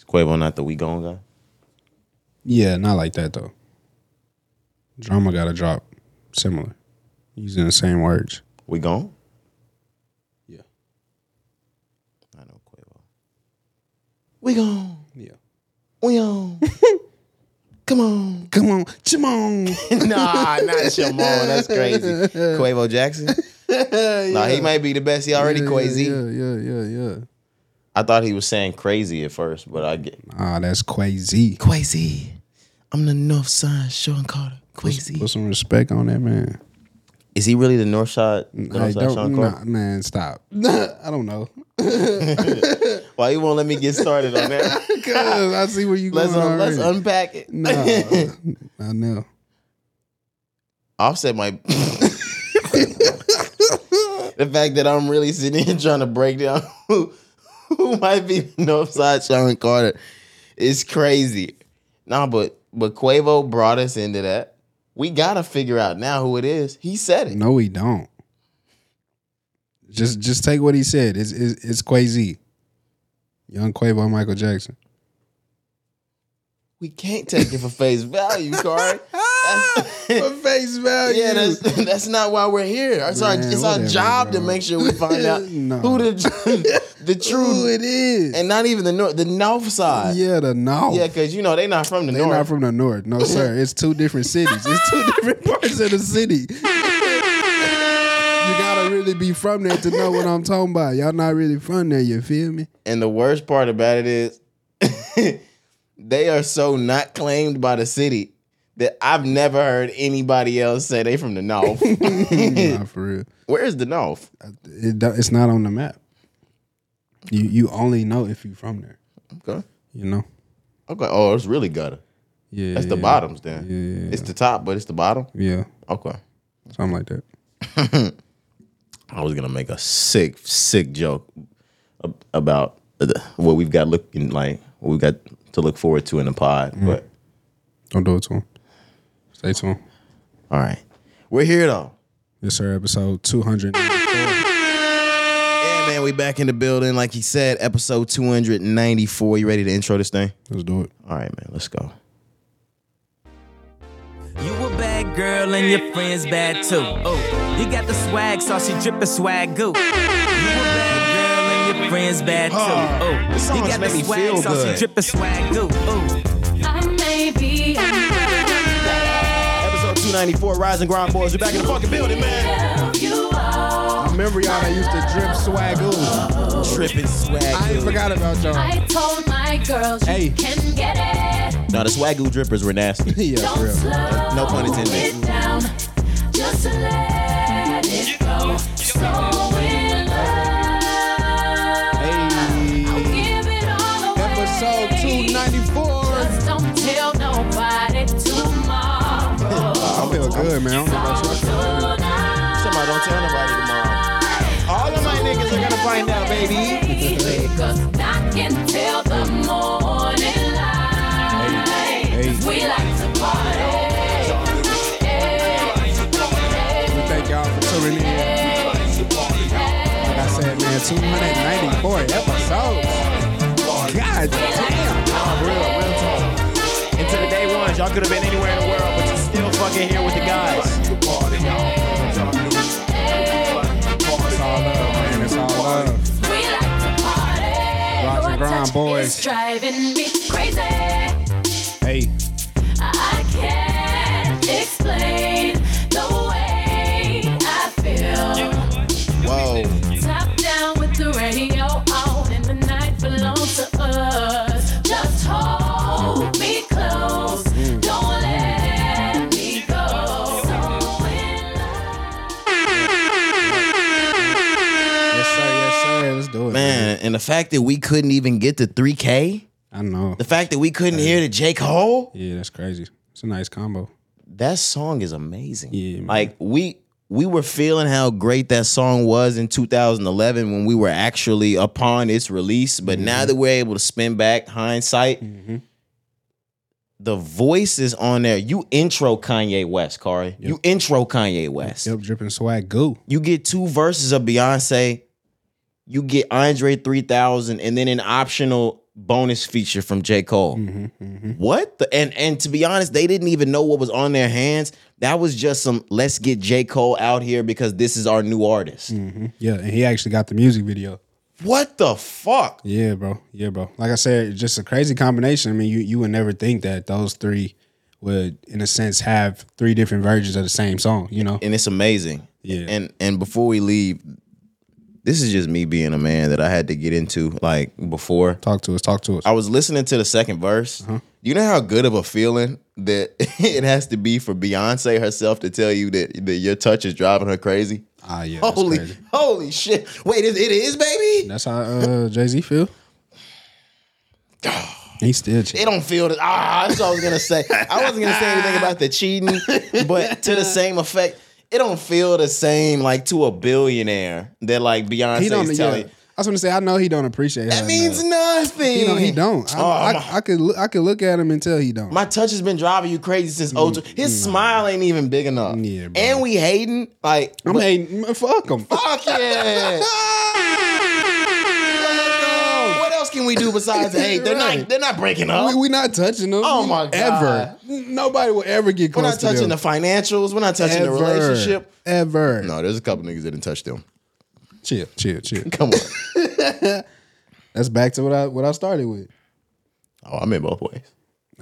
Is Quavo not the we gone guy? Yeah, not like that though. Drama got to drop similar, using the same words. We gone? Yeah. I know Quavo. We gone. Yeah. We on. Come on. Come on, come on. nah, not Shimon. That's crazy. Quavo Jackson? Nah, he might be the best. He already crazy. Yeah, yeah, yeah, yeah. I thought he was saying crazy at first, but I get Ah, that's crazy. Crazy. I'm the North Side Sean Carter. Crazy. Put some respect on that man. Is he really the North Side? Hey, North Side don't, Sean Carter? nah, man, stop. I don't know. Why you won't let me get started on that? Cause I see where you let's going. un- let's unpack it. Nah, I know. Offset my the fact that I'm really sitting here trying to break down who might be Northside Sean Carter is crazy. Nah, but but Quavo brought us into that. We gotta figure out now who it is. He said it. No, we don't. Just just take what he said. It's it's, it's. Young Quavo, Michael Jackson. We can't take it for face value, Corey. For face value. yeah, that's that's not why we're here. It's our Man, it's our whatever, job to make sure we find out No. who the the Who true it is. and not even the north the north side. yeah, the north. Yeah, because you know they're not from the north. They're north. not from the north. No, sir. It's two different cities. It's two different parts of the city. You gotta really be from there to know what I'm talking about. Y'all not really from there, you feel me? and the worst part about it is they are so not claimed by the city that I've never heard anybody else say they from the north. nah, for real. Where's the north? It, it's not on the map. You you only know if you're from there. Okay. You know? Okay. Oh, it's really gutter. Yeah. That's the yeah, bottoms then. Yeah, yeah, It's the top, but it's the bottom. yeah. Okay. Something like that. I was gonna make a sick, sick joke about the- what we've got looking like, what we've got to look forward to in the pod. Mm. But Don't do it to him. Stay tuned. all right, we're here though. This is our episode 200. Yeah, man, we back in the building. Like he said, episode 294. You ready to intro this thing? Let's do it. All right, man, let's go. You a bad girl and your friends bad too. Oh, you got the swag, so she drippin' swag goo. Friends bad too. Oh, This song's got the me swag, feel so good. she drippin' swag goo. Oh. I may be Episode 294, Rise and Grind Boys. We back in the fucking building, man. I remember y'all that used to drip swagoo. Tripping swag. I ain't forgot about y'all. I told my girls you Hey. can get it. No, the swagoo drippers were nasty. yeah, Don't real. slow No pun intended. it down. Just let it go. So in good, man. I don't know about y'all. Somebody don't tell nobody tomorrow. All of my niggas are gonna find out, baby. Cause I can tell the morning light. Hey. We like to party. We thank y'all for tuning in. Like I said, man, 294 episodes. God damn. Real, real talk. And to the day ones, y'all could have been anywhere in the world, but you're still fucking here with the guys. It's all love, man. It's all love. We like to party. Rise and Your grind, touch boys. is driving me crazy. Hey, fact that we couldn't even get to 3K, I know. the fact that we couldn't hear the J. Cole, Yeah, that's crazy. It's a nice combo. that song is amazing. Yeah, man. Like we we were feeling how great that song was in 2011 when we were actually upon its release, but Mm-hmm. now that we're able to spin back hindsight, the voices on there. You intro Kanye West, Corey. You intro Kanye West. Yep, dripping swag goo. You get two verses of Beyonce. You get Andre 3000 and then an optional bonus feature from J. Cole. Mm-hmm, mm-hmm. What the and and to be honest, they didn't even know what was on their hands. That was just some let's get J. Cole out here because this is our new artist. Mm-hmm. Yeah, and he actually got the music video. What the fuck? Yeah, bro. Yeah, bro. Like I said, it's just a crazy combination. I mean, you you would never think that those three would, in a sense, have three different versions of the same song. You know? And it's amazing. Yeah. And and before we leave, this is just me being a man that I had to get into like before. Talk to us. Talk to us. I was listening to the second verse. Uh-huh. You know how good of a feeling that it has to be for Beyonce herself to tell you that, that your touch is driving her crazy. Ah, yeah. Holy, holy shit! Wait, it, it is, baby. That's how uh, Jay Z feel. He still It cheating. don't feel that. Ah, that's what I was gonna say. I wasn't gonna say anything about the cheating, but to the same effect, it don't feel the same like to a billionaire that like Beyonce He don't. is Yeah, telling. I was gonna say I know he don't appreciate. That means enough. nothing. He don't. He don't. I, Oh, I, my- I could. look- I could look at him and tell he don't. My touch has been driving you crazy since oh two. Mm, His smile ain't even big enough. Yeah, bro. and we hating like I'm but- hating. Fuck him. fuck yeah. else can we do besides hey? They're Right. not. They're not breaking up. We, we not touching them. Oh, my God. Ever. Nobody will ever get We're not to touching them. the financials. We're not touching the relationship. Ever. No, there's a couple niggas that didn't touch them. Chill. Chill. Chill. Come on. That's back to what I what I started with. oh, I'm in both ways.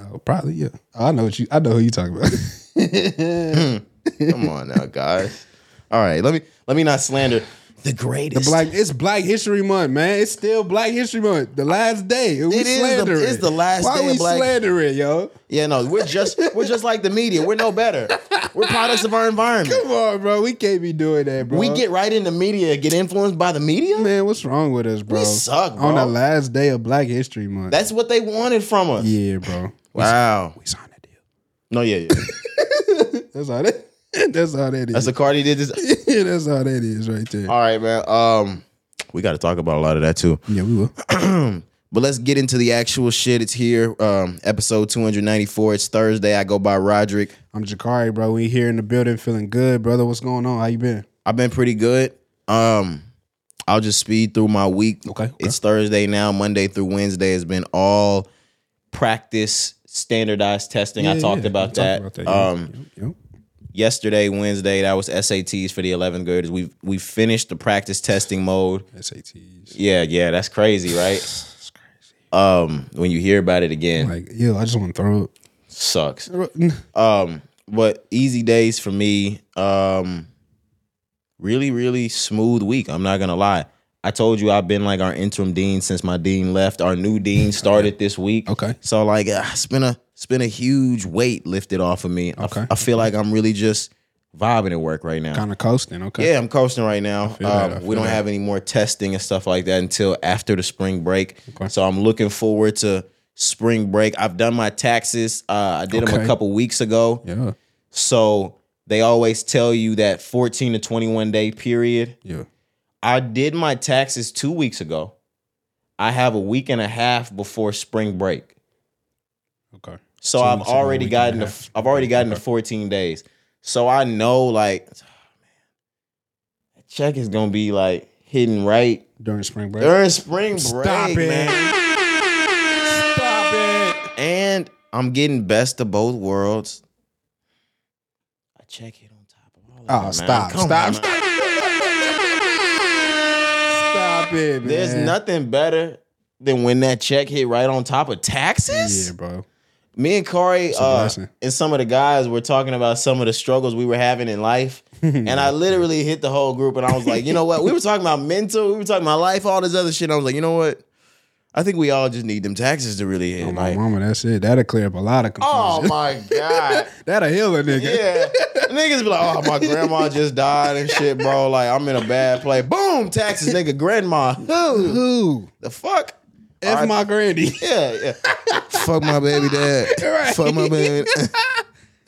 Oh, probably yeah. Oh, I know what you. I know who you talking about. Hmm. Come on now, guys. All right, let me let me not slander the The greatest. black. It's Black History Month, man. It's still Black History Month. The last day. We It is the- it's the last Why day of we Black- slandering, yo? yeah, no, we're just we're just like the media. We're no better. We're products of our environment. Come on, bro. We can't be doing that, bro. We get right into media, get influenced by the media. man. What's wrong with us, bro? We suck, On the last day of Black History Month. That's what they wanted from us. yeah, bro. Wow. We signed that deal. No, yeah, yeah. That's all that. That's how that is. That's a Cardi did this. yeah, That's how that is right there. All right, man. Um, we got to talk about a lot of that too. Yeah, we will. But let's get into the actual shit. It's here. Um, episode 294. It's Thursday. I go by Roderick. I'm Jakari, bro. We here in the building, feeling good, brother. What's going on? How you been? I've been pretty good. Um, I'll just speed through my week. Okay, okay. It's Thursday now. Monday through Wednesday has been all practice standardized testing. I talked yeah. about that. about that, Um, Yep, yep. Yesterday, Wednesday, that was SATs for the 11th graders. We we finished the practice testing mode. SATs. Yeah, yeah, that's crazy, right? That's crazy. Um, when you hear about it again, Like, yo, I just want to throw up. sucks. Um, but easy days for me. Um, really, really smooth week. I'm not gonna lie. I told you I've been like our interim dean since my dean left. Our new dean started this week. Okay. So like, uh, it's been a it's been a huge weight lifted off of me. Okay. I, feel like I'm really just vibing at work right now. Kind of coasting. Okay. Yeah, I'm coasting right now. feel that, I Um, we don't that. have any more testing and stuff like that until after the spring break. Okay. So I'm looking forward to spring break. I've done my taxes. Uh, I did them a couple weeks ago. Yeah. So they always tell you that 14 to 21 day period. Yeah. I did my taxes two weeks ago. I have a week and a half before spring break. Okay. So Two I've already week and a gotten the. I've already gotten Okay. 14 days. So I know like oh, man, that check is gonna be like hidden right During spring break. during spring break, Stop it. man. Stop it. And I'm getting best of both worlds. I check it on top of all of ah, Oh, that, man. stop. Come Stop. on, Stop. Stop it, man. There's nothing better than when that check hit right on top of taxes. Yeah, bro. Me and Corey uh, and some of the guys were talking about some of the struggles we were having in life. and I literally hit the whole group and I was like, you know what? We were talking about mental, we were talking about life, all this other shit. I was like, you know what? I think we all just need them taxes to really hit. Oh, my like, mama, that's it. That'll clear up a lot of oh, confusion. oh my God. That'll heal a nigga. Yeah. Niggas be like, oh, my grandma just died and shit, bro. Like, I'm in a bad place. Boom, taxes, nigga, grandma. Who? Who? The fuck? F right. my grandy. Yeah, yeah. Fuck my baby dad. Right. Fuck my baby.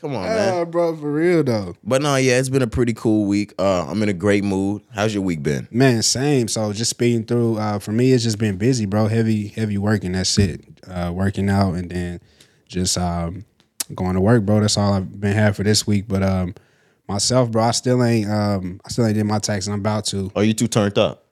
Come on, man. Oh, bro, for real though. But no, yeah, it's been a pretty cool week. Uh, I'm in a great mood. How's your week been? Man, same. So just speeding through. Uh, for me, it's just been busy, bro. Heavy, heavy working. That's it. Uh, working out and then just um, going to work, bro. That's all I've been had for this week. But um, myself, bro, I still ain't. Um, I still ain't did my tax, and I'm about to. Are you too turned up?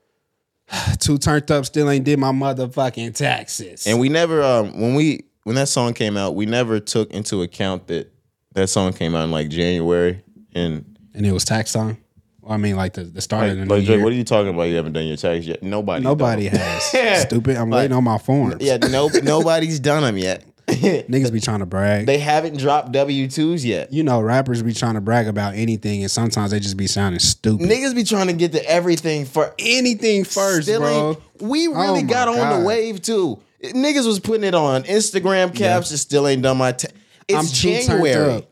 Too turned up, still ain't did my motherfucking taxes. And we never um when we when that song came out, we never took into account that that song came out in like January and and it was tax time. Well, I mean, like the, the start of the like, new Drake, year. what are you talking about? You haven't done your tax yet. Nobody. Nobody done. has. Stupid. I'm Like- waiting on my forms. Yeah, no, nobody's done them yet. Niggas be trying to brag. they haven't dropped W twos yet. you know, rappers be trying to brag about anything, and sometimes they just be sounding stupid. Niggas be trying to get to everything for anything first, Still bro. We oh really Oh got on the wave too. Niggas was putting it on Instagram caps. It still ain't done my. Ta- it's I'm January.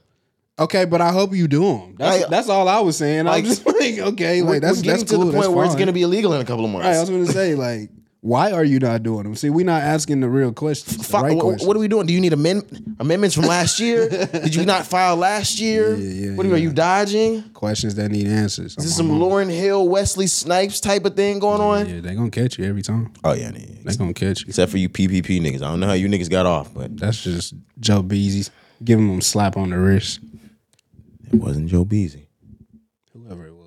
Okay, but I hope you do them. That's, Like- that's all I was saying. like- I'm just like, okay, like that's getting that's to cool. the point where it's going to be illegal in a couple of months. Right, I was gonna say, like, why are you not doing them? See, we're not asking the real questions. The right wh- questions. what are we doing? Do you need amend- amendments from last year? Did you not file last year? Yeah, yeah, what are, you- are you dodging? questions that need answers? Is this some Lauryn Hill, Wesley Snipes type of thing going on? Yeah, they're gonna catch you every time. Oh yeah, They're gonna catch you. except for you PPP niggas. I don't know how you niggas got off, but That's just Joe Beezy giving him a slap on the wrist. it wasn't Joe Beasy. Whoever it was.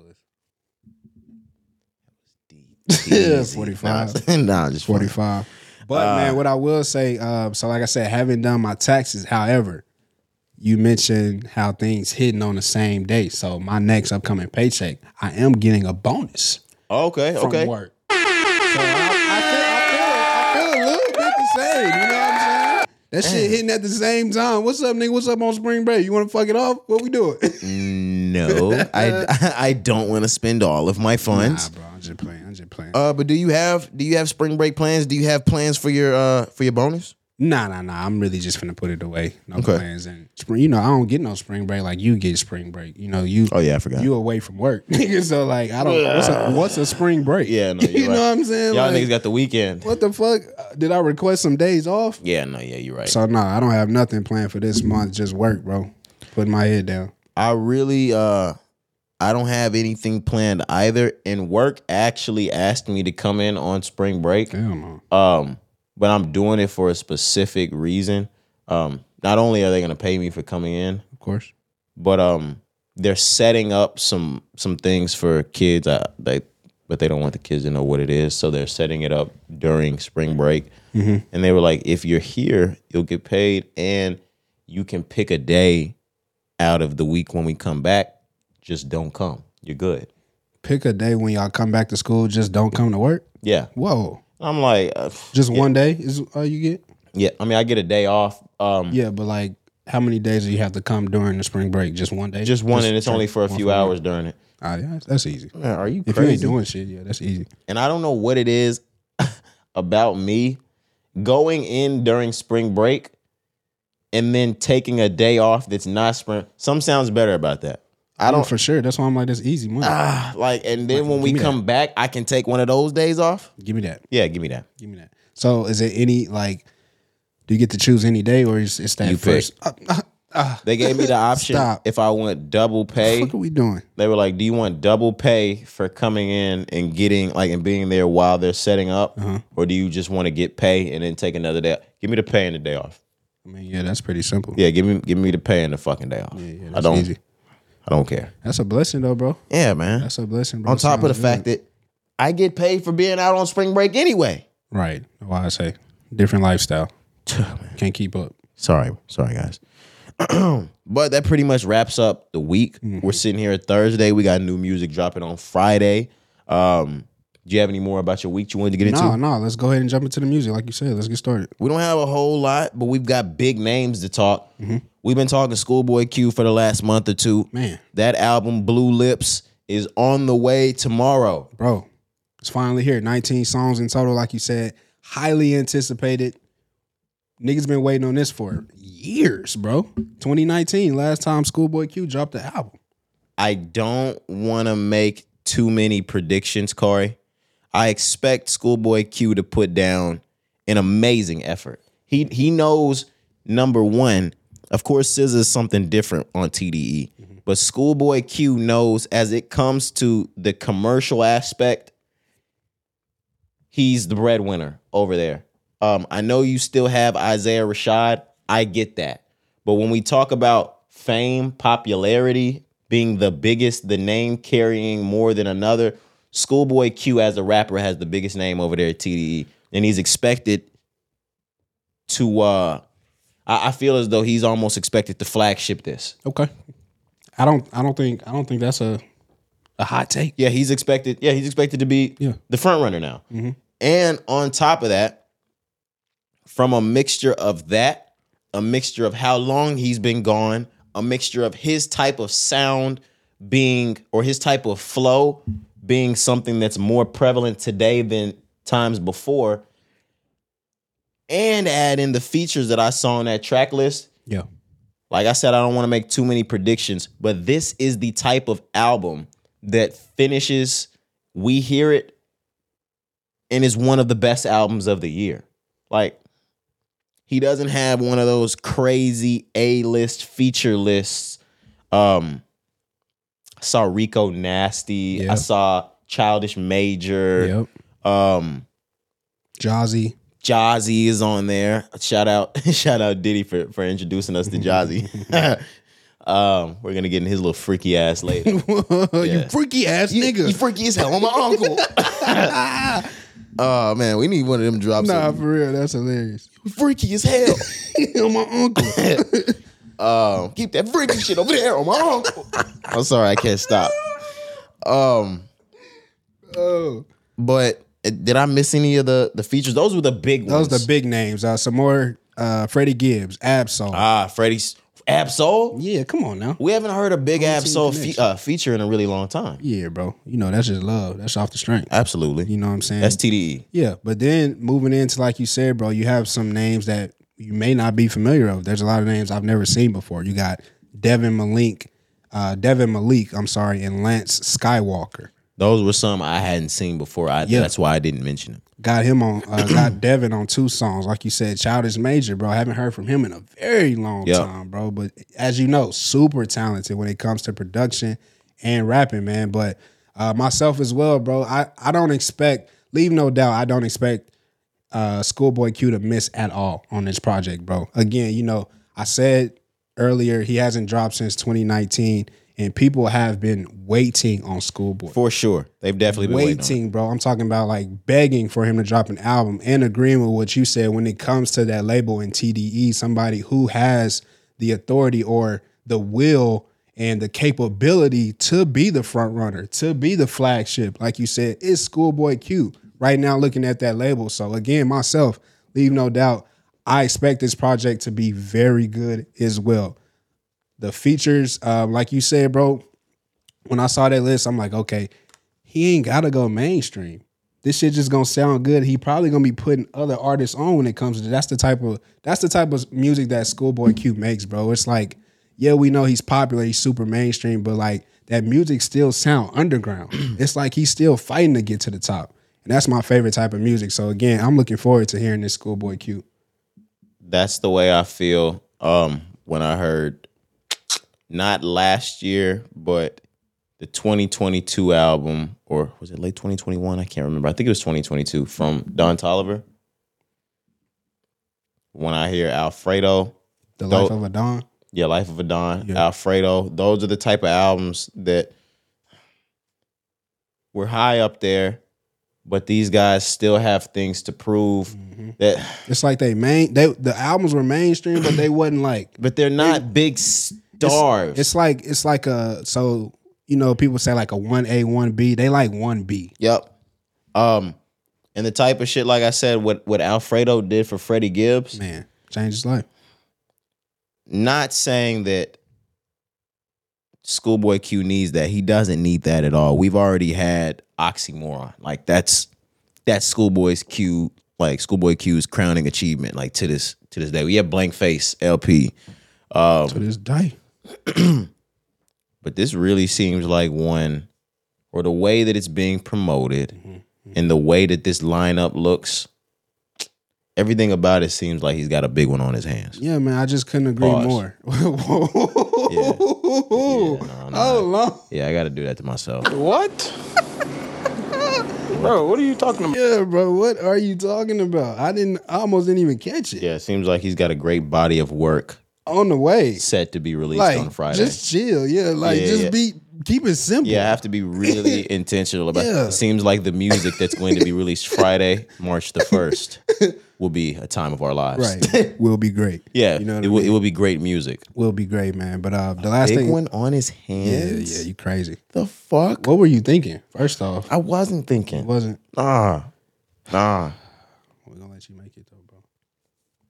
Easy. 45. Nah, nah just 45. But man, what I will say, uh, so like I said, haven't done my taxes. However, you mentioned how things hitting on the same day. So my next upcoming paycheck, I am getting a bonus Okay, from okay. work. So I, I, feel, I, feel, I feel a little bit the same. You know what I'm saying? That shit hitting at the same time. What's up, nigga? What's up on spring break? You want to fuck it off? What we doing? No, I I don't want to spend all of my funds. nah, bro. I'm just playing. I'm just playing. Uh, but do you have do you have spring break plans? Do you have plans for your uh for your bonus? Nah, nah, nah. I'm really just gonna put it away. No Okay. plans. And spring, you know, I don't get no spring break like you get spring break. You know, you. Oh yeah, I forgot. You away from work, so like I don't. What's a, what's a spring break? Yeah, no, you you're know what I'm saying? Y'all Like, niggas got the weekend. what the fuck? Uh, Did I request some days off? Yeah, no, yeah, you're right. So no, I don't have nothing planned for this month. Just work, bro. Putting my head down. I really uh I don't have anything planned either. And work actually asked me to come in on spring break. No. Um, but I'm doing it for a specific reason. Um, not only are they gonna pay me for coming in, Of course. but um they're setting up some some things for kids uh, they but they don't want the kids to know what it is so they're setting it up during spring break and they were like if you're here you'll get paid and you can pick a day out of the week when we come back just don't come you're good Pick a day when y'all come back to school. Just don't come to work. yeah Whoa. I'm like uh, Just one day is all you get. yeah i mean i get a day off um Yeah, but like, how many days do you have to come during the spring break? Just one day. just one and it's only for a few hours during it Ah, yeah, that's easy. Man, are you If crazy you ain't doing shit, yeah, that's easy. and I don't know what it is about me going in during spring break and then taking a day off that's not spring. Some sounds better about that. I I don't don't for sure. That's why I'm like, that's easy money. ah, like, and then when we come back, I can take one of those days off. give me that. Yeah, give me that. Give me that. So, is it any like? Do you get to choose any day, or is it's that You first? Uh, uh, uh, They gave me the option if I want double pay. fuck are we doing? They were like, "Do you want double pay for coming in and getting like and being there while they're setting up, Uh-huh. or do you just want to get pay and then take another day? Give me the pay and the day off. I mean, yeah, that's pretty simple. Yeah, give me give me the pay and the fucking day off. yeah, I that's don't easy. I don't care. That's a blessing, though, bro. Yeah, man. That's a blessing, bro. on top of the fact good. that I get paid for being out on spring break anyway. right? Why I say different lifestyle. Can't keep up. Sorry, sorry guys. but that pretty much wraps up the week. Mm-hmm. We're sitting here Thursday. We got new music dropping on Friday. Um, do you have any more about your week you wanted to get into? No, no. Let's go ahead and jump into the music, like you said. Let's get started. We don't have a whole lot, but we've got big names to talk. We've been talking Schoolboy Q for the last month or two. Man. That album, Blue Lips, is on the way tomorrow. bro. It's finally here. 19 songs in total, like you said. Highly anticipated. Niggas been waiting on this for years, bro. 2019, last time Schoolboy Q dropped the album. I don't want to make too many predictions, Corey. I expect Schoolboy Q to put down an amazing effort. He he knows number one, of course, SZA is something different on TDE, but Schoolboy Q knows as it comes to the commercial aspect, he's the breadwinner over there. Um, I know you still have Isaiah Rashad. I get that. But when we talk about fame, popularity, being the biggest, the name carrying more than another, Schoolboy Q as a rapper has the biggest name over there at TDE, and he's expected to. uh I, I feel as though he's almost expected to flagship this. Okay. I don't. I don't think. I don't think that's a a hot take. Yeah, he's expected. Yeah, he's expected to be Yeah. the front runner now. Mm-hmm. And on top of that, from a mixture of that, a mixture of how long he's been gone, a mixture of his type of sound being or his type of flow being something that's more prevalent today than times before, and add in the features that I saw on that track list. Yeah. Like I said, I don't want to make too many predictions, but this is the type of album that finishes, we hear it, and is one of the best albums of the year. Like, he doesn't have one of those crazy A list feature lists. Um, I saw Rico Nasty. Yeah. I saw Childish Major. Yep. Um, Jozzy. Jozzy is on there. Shout out, shout out Diddy for for introducing us to Jozzy. um, we're gonna get in his little freaky ass later. you freaky ass You, nigga. you freaky as hell. I'm my uncle. oh man, we need one of them drops. nah, of, for real. That's hilarious. freaky as hell. I'm my uncle. um, keep that freaky shit over there on my uncle. I'm sorry, I can't stop. Um, oh. but did I miss any of the the features? Those were the big ones. Those the big names. Uh, some more. Uh, Freddie Gibbs, Ab-Soul. Ah, Freddie's Ab-Soul. yeah, come on now. We haven't heard a big Ab-Soul fe- uh, feature in a really long time. Yeah, bro. You know that's just love. That's off the strength. Absolutely. You know what I'm saying? That's TDE. Yeah, but then moving into like you said, bro, you have some names that you may not be familiar of. There's a lot of names I've never seen before. You got Devin Malik, uh, Devin Malik, I'm sorry, and Lance Skywalker. Those were some I hadn't seen before. I, Yeah. That's why I didn't mention them. Got him on, uh, got Devin on two songs, like you said, Childish Major, bro. I haven't heard from him in a very long Yeah. time, bro. But as you know, super talented when it comes to production and rapping, man. But uh, myself as well, bro. I I don't expect, leave no doubt, I don't expect uh, Schoolboy Q to miss at all on this project, bro. Again, you know, I said earlier he hasn't dropped since 2019, and people have been waiting on Schoolboy For sure. They've definitely been waiting. waiting, bro. I'm talking about like begging for him to drop an album and agreeing with what you said when it comes to that label and TDE, somebody who has the authority or the will and the capability to be the front runner, to be the flagship, like you said, is Schoolboy Q right now looking at that label. So again, myself, leave no doubt, I expect this project to be very good as well. The features, um, like you said, bro, when I saw that list, I'm like, okay, he ain't gotta go mainstream. This shit just gonna sound good. He probably gonna be putting other artists on when it comes to that's the type of that's the type of music that Schoolboy Q makes, bro. It's like, yeah, we know he's popular, he's super mainstream, but like that music still sound underground. it's like he's still fighting to get to the top. And that's my favorite type of music. So again, I'm looking forward to hearing this Schoolboy Q. That's the way I feel um, when I heard not last year, but the 2022 album, or was it late 2021? I can't remember. I think it was 2022 from Don Toliver. When I hear Alfredo, The. Life of a Don. Yeah, Life of a Don, Yeah. Alfredo. Those are the type of albums that were high up there, but these guys still have things to prove Mm-hmm. that It's like they main they the albums were mainstream, but they wasn't like but they're not big stars. It's like it's like a so you know people say like a one A one B. They like one B. Yep. Um, and the type of shit, like I said, what what Alfredo did for Freddie Gibbs. Man, changed his life. Not saying that Schoolboy Q needs that. He doesn't need that at all. We've already had oxymoron. Like that's that's Schoolboy's Q. Like Schoolboy Q's crowning achievement. Like to this to this day, we have blank face LP. Um, To this day. but this really seems like one or the way that it's being promoted mm-hmm. and the way that this lineup looks everything about it seems like he's got a big one on his hands Yeah, man, I just couldn't agree Pause. more. Yeah, no, no. Oh, no. yeah i gotta do that to myself What? Bro, what are you talking about? Yeah, bro. What are you talking about? I didn't. I almost didn't even catch it. yeah it seems like he's got a great body of work On the way, set to be released like on friday just chill. Yeah, like Yeah, just yeah. be keep it simple. Yeah, I have to be really intentional about Yeah. it. It seems like the music that's going to be released Friday, March the 1st, will be a time of our lives. right. will be great. yeah, you know what it, I will, mean? it will be great music. will be great, man. But uh, the last Big thing, one on his hands. yeah, yeah, you crazy. The fuck? What were you thinking? First off, I wasn't it thinking. wasn't. Nah. Nah. We're gonna let you make it though, bro.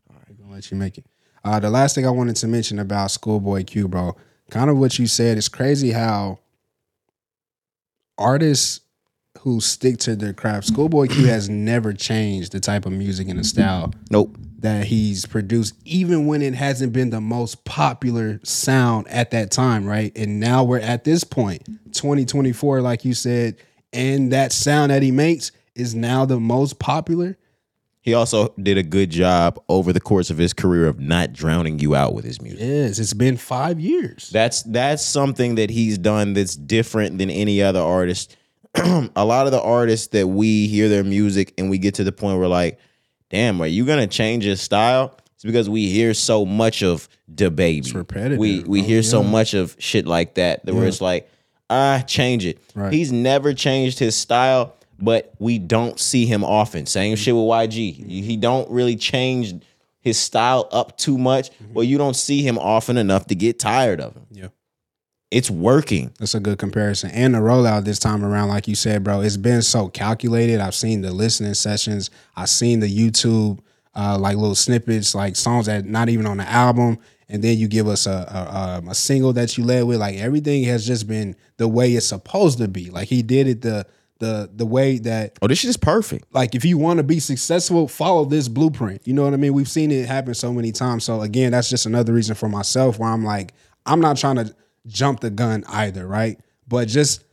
All right, we're gonna let you make it. Uh, the last thing I wanted to mention about Schoolboy Q, bro, kind of what you said. It's crazy how artists who stick to their craft, Schoolboy Q has never changed the type of music and the style Nope. that he's produced, even when it hasn't been the most popular sound at that time, right? And now we're at this point, 2024, like you said, and that sound that he makes is now the most popular. He also did a good job over the course of his career of not drowning you out with his music. Yes, it's been five years. That's that's something that he's done that's different than any other artist. a lot of the artists that we hear their music and we get to the point where like, damn, are you gonna change his style? It's because we hear so much of the baby. It's repetitive, We we bro. hear so much of shit like that that where it's like, ah, change it. Right. He's never changed his style, but we don't see him often. Same shit with YG. He don't really change his style up too much, but you don't see him often enough to get tired of him. Yeah. It's working. That's a good comparison. And the rollout this time around, like you said, bro, it's been so calculated. I've seen the listening sessions. I've seen the YouTube uh, like little snippets, like songs that not even on the album. And then you give us a, a a single that you led with. Like everything has just been the way it's supposed to be. Like he did it the the the way that Oh, this shit is perfect. like if you want to be successful, follow this blueprint. You know what I mean? We've seen it happen so many times. So again, that's just another reason for myself where I'm like, I'm not trying to jump the gun either, right? But just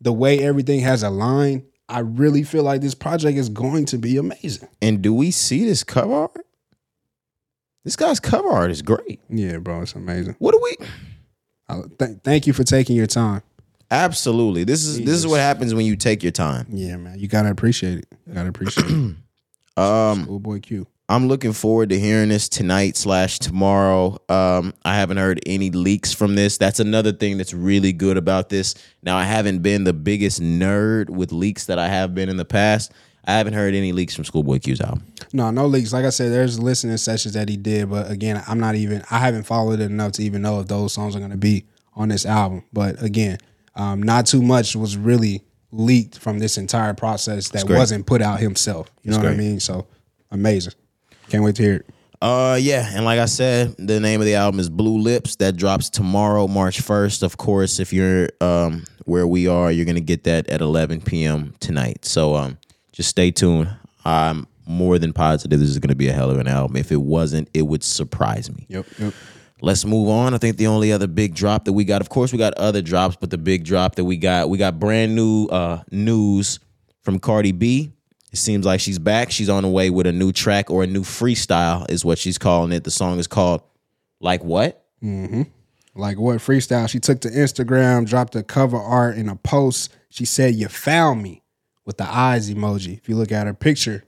the way everything has aligned, I really feel like this project is going to be amazing. And do we see this cover art? This guy's cover art is great. Yeah, bro, it's amazing. What do we? I, th- thank you for taking your time. Absolutely. This is this is what happens when you take your time. Yeah, man, you gotta appreciate it. You gotta appreciate it. Um, Schoolboy Q. I'm looking forward to hearing this tonight slash tomorrow. Um, I haven't heard any leaks from this. That's another thing that's really good about this. Now, I haven't been the biggest nerd with leaks that I have been in the past. I haven't heard any leaks from Schoolboy Q's album. No, no leaks. Like I said, there's listening sessions that he did, but again, I'm not even. I haven't followed it enough to even know if those songs are going to be on this album. But again, um, not too much was really leaked from this entire process that wasn't put out himself. You know what I mean? So amazing. Can't wait to hear it. Uh yeah, and like I said, the name of the album is Blue Lips. That drops tomorrow, March 1st. Of course, if you're um where we are, you're gonna get that at 11 p.m. tonight. So um just stay tuned. I'm more than positive this is gonna be a hell of an album. If it wasn't, it would surprise me. Yep. Yep. Let's move on. I think the only other big drop that we got, of course, we got other drops, but the big drop that we got, we got brand new uh, news from Cardi B. It seems like she's back. She's on the way with a new track or a new freestyle, is what she's calling it. The song is called Like What? Like what freestyle? She took to Instagram, dropped a cover art in a post. She said, "You found me," with the eyes emoji. If you look at her picture,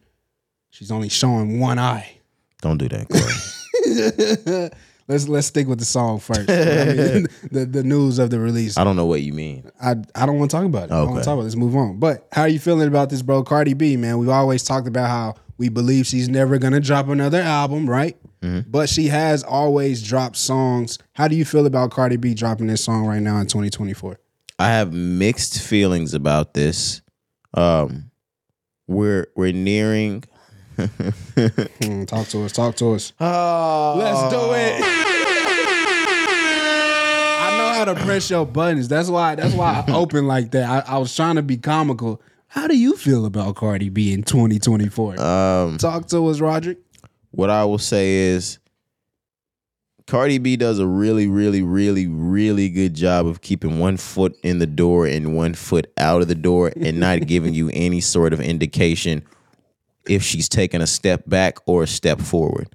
she's only showing one eye. Don't do that, Corey. Let's let's stick with the song first. I mean, the the news of the release. I don't know what you mean. I I don't want to talk about it. I don't want to talk about it. Let's move on. But how are you feeling about this, bro? Cardi B, man. We've always talked about how we believe she's never gonna drop another album, right? But she has always dropped songs. How do you feel about Cardi B dropping this song right now in 2024? I have mixed feelings about this. Um, we're we're nearing. Hmm, talk to us. Talk to us. Oh, Let's do it. I know how to press your buttons. That's why. That's why I open like that. I, I was trying to be comical. How do you feel about Cardi B in 2024? Um, Talk to us, Roderick. what I will say is Cardi B does a really, really, really, really good job of keeping one foot in the door and one foot out of the door and not giving you any sort of indication if she's taking a step back or a step forward.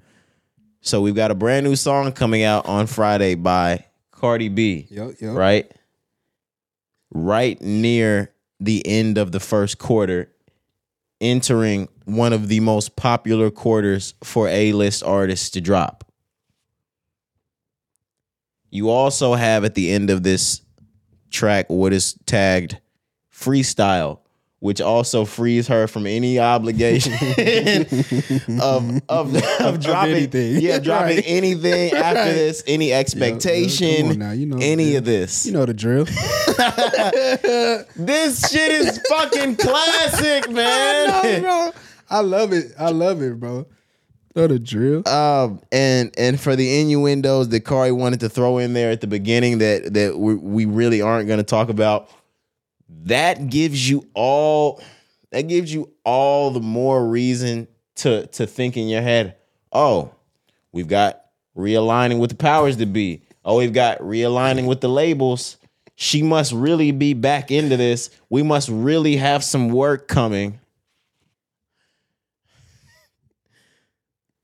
So we've got a brand new song coming out on Friday by Cardi B. Yep, yep. Right? Right near the end of the first quarter, entering one of the most popular quarters for A-list artists to drop. You also have at the end of this track what is tagged freestyle, which also frees her from any obligation of of, of dropping anything. yeah dropping Right. anything after Right. this, any expectation, on now, you know any of this. You know the drill. this shit is fucking classic, man. bro. I love it. I love it, bro. Know the drill. um, and and for the innuendos that Cari wanted to throw in there at the beginning that that we, we really aren't going to talk about, that gives you all that gives you all the more reason to to think in your head, oh, we've got realigning with the powers to be. Oh, we've got realigning with the labels. She must really be back into this. We must really have some work coming.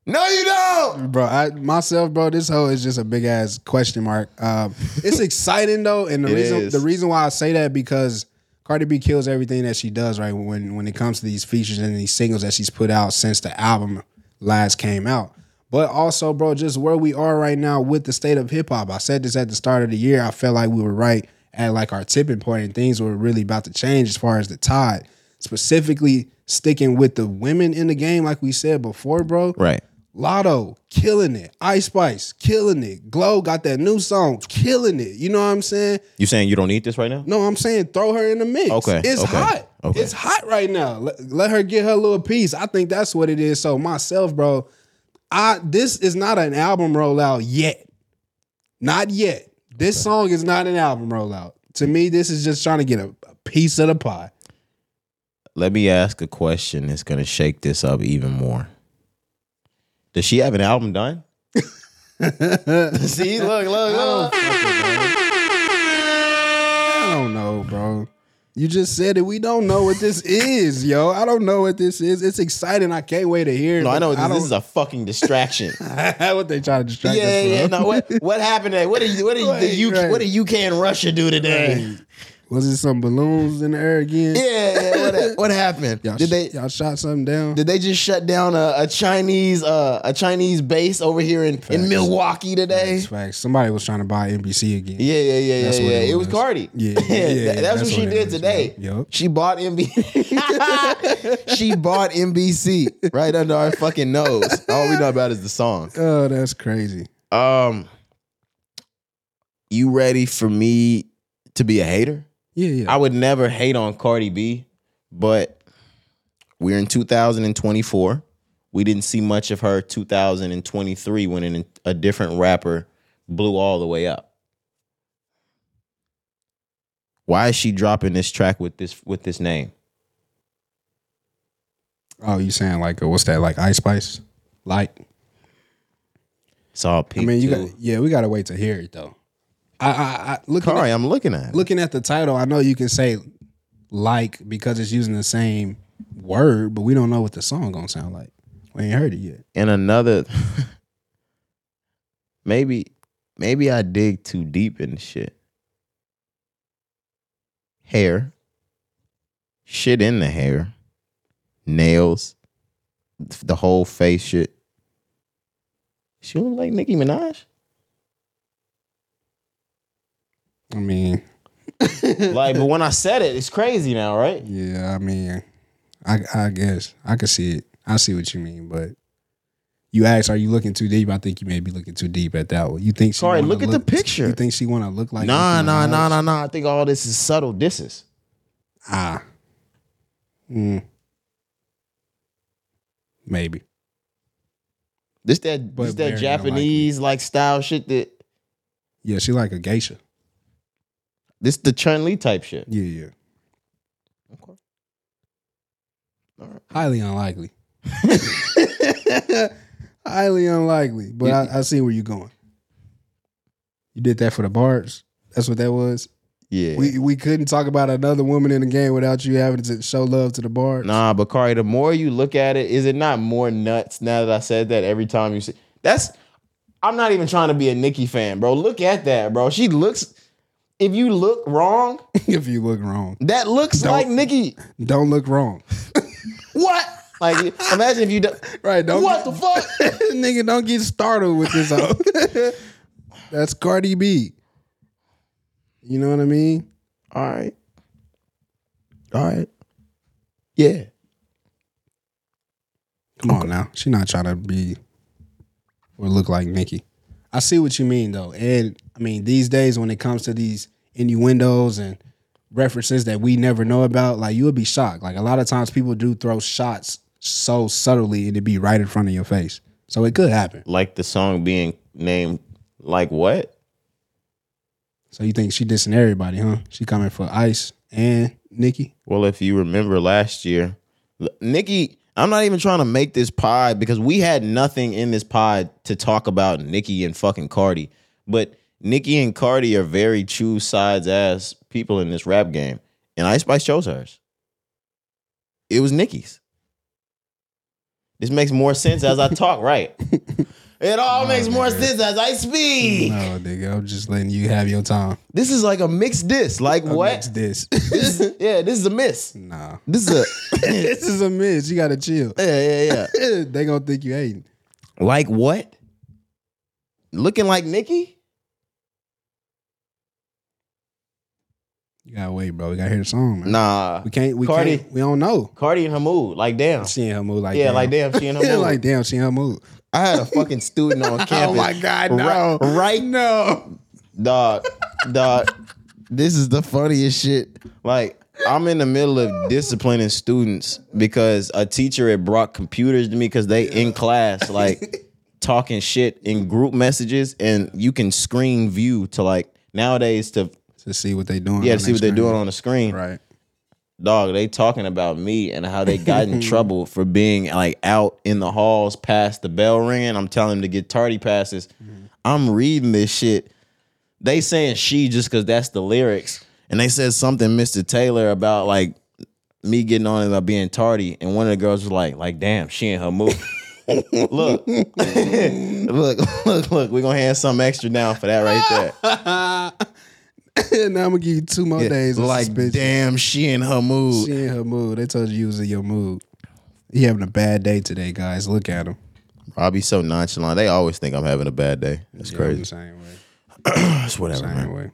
No, you don't. bro. I myself, bro. This whole is just a big ass question mark. Um, it's exciting though, and the It reason is. the reason why I say that because Cardi B kills everything that she does. Right when when it comes to these features and these singles that she's put out since the album last came out. But also, bro, just where we are right now with the state of hip hop. I said this at the start of the year. I felt like we were right at like our tipping point, and things were really about to change as far as the tide. Specifically, sticking with the women in the game, like we said before, bro. Right. Latto killing it. Ice Spice killing it. Glow got that new song killing it. You know what I'm saying? You saying you don't need this right now? No, I'm saying throw her in the mix. Okay, It's okay, hot. okay. It's hot right now. Let, let her get her little piece. I think that's what it is. So myself, bro, I this is not an album rollout yet. Not yet. This song is not an album rollout. To me, this is just trying to get a, a piece of the pie. Let me ask a question that's gonna shake this up even more. Does she have an album done? See, look, look, look. I don't know, bro. You just said it. We don't know what this is, yo. I don't know what this is. It's exciting. I can't wait to hear it. No, I know but this, this is a fucking distraction. what they trying to distract yeah, us yeah. from. No, what what happened today? What did what did the Right, UK right. what did UK and Russia do today? Was it some balloons in the air again? Yeah, yeah. What, what happened? Y'all Did sh- they y'all shot something down? did they just shut down a, a Chinese uh, a Chinese base over here in, in Milwaukee today? Facts, facts. Somebody was trying to buy NBC again. Yeah, yeah, yeah, That's yeah, yeah. it It was was. Cardi. Yeah, yeah, yeah, That- that's, that's what she what did was, today. man. Yup. She bought NBC. she bought NBC right under our fucking nose. All we know about is the song. Oh, that's crazy. Um, you ready for me to be a hater? Yeah, yeah. I would never hate on Cardi B, but we're in 2024. We didn't see much of her 2023 when an, a different rapper blew all the way up. Why is she dropping this track with this with this name? oh, you saying like uh, what's that? Like Ice Spice? Like It's all I mean, you too. got yeah. We gotta wait to hear it though. I, I, I looking Cari, at, I'm looking at. it. looking at the title. I know you can say like because it's using the same word, but we don't know what the song gonna sound like. We ain't heard it yet. and another maybe maybe I dig too deep in shit. Hair. Shit in the hair. Nails. The whole face shit. She look like Nicki Minaj? I mean, like, but when I said it, it's crazy now, right? yeah. I mean, I I guess I can see it. I see what you mean, but you asked, are you looking too deep? I think you may be looking too deep at that one. You think she Sorry, look at the picture. You think she want to look like Nah, nah, nah, nah, nah. I think all this is subtle disses. Ah, mm. maybe. This that But this that Japanese like style shit that Yeah, she like a geisha. This the Chun Li type shit. Yeah, yeah. Okay. All right. Highly unlikely. Highly unlikely. But I, I see where you're going. You did that for the bars. That's what that was. Yeah. We we couldn't talk about another woman in the game without you having to show love to the bars. Nah, but Cari, the more you look at it, is it not more nuts now that I said that every time you see that's I'm not even trying to be a Nicki fan, bro. Look at that, bro. She looks if you look wrong, if you look wrong, that looks Don't- like Nicki. don't look wrong. What? Like imagine if you do, Right? Don't What the fuck? nigga, don't get startled with this. That's Cardi B. You know what I mean? All right. All right. Yeah. Come on now. She's not trying to be or look like Nicki. I see what you mean though. And I mean, these days when it comes to these innuendos and references that we never know about, like you would be shocked. Like a lot of times people do throw shots so subtly and it be right in front of your face. So it could happen. Like the song being named like what? So you think she dissing everybody, huh? She coming for Ice and Nicki? Well, if you remember last year, Nicki, I'm not even trying to make this pod because we had nothing in this pod to talk about Nicki and fucking Cardi. But Nicki and Cardi are very choose sides ass people in this rap game. And Ice Spice chose hers. It was Nicki's. This makes more sense as I talk, right? It all makes more sense as I speak. No, nigga. I'm just letting you have your time. This is like a mixed diss. Like what? What's this? This yeah, this is a miss. nah. This is a this is a miss. You gotta chill. yeah, yeah, yeah. they gonna think you hating. Like what? Looking like Nicki? You gotta wait, bro. We gotta hear the song, man. Nah. We can't. We Cardi. can't. We don't know. Cardi in her mood. Like damn. She in her mood like Yeah, damn. like damn, she in her mood. like damn. She in her mood. I had a fucking student on campus. Oh my god, no. Right, right no. dog, dog. This is the funniest shit. Like, I'm in the middle of disciplining students because a teacher had brought computers to me because they in class, like talking shit in group messages, and you can screen view to like nowadays to To see what they're doing. yeah to see what they're doing on the screen. Right. Dog, they talking about me and how they got in trouble for being like out in the halls past the bell ringing. I'm telling them to get tardy passes. Mm-hmm. I'm reading this shit. They saying she just because that's the lyrics. And they said something, Mr. Taylor, about like me getting on about uh, being tardy. And one of the girls was like, like, damn, she in her mood. look, look, look, look, we're gonna hand some extra down for that right there. now I'm gonna give you two more days. of like, suspension. damn, she in her mood. She in her mood. They told you you was in your mood. You having a bad day today, guys. Look at him. I'll be so nonchalant. They always think I'm having a bad day. That's Yeah, crazy. the same way. That's whatever, Same man. way.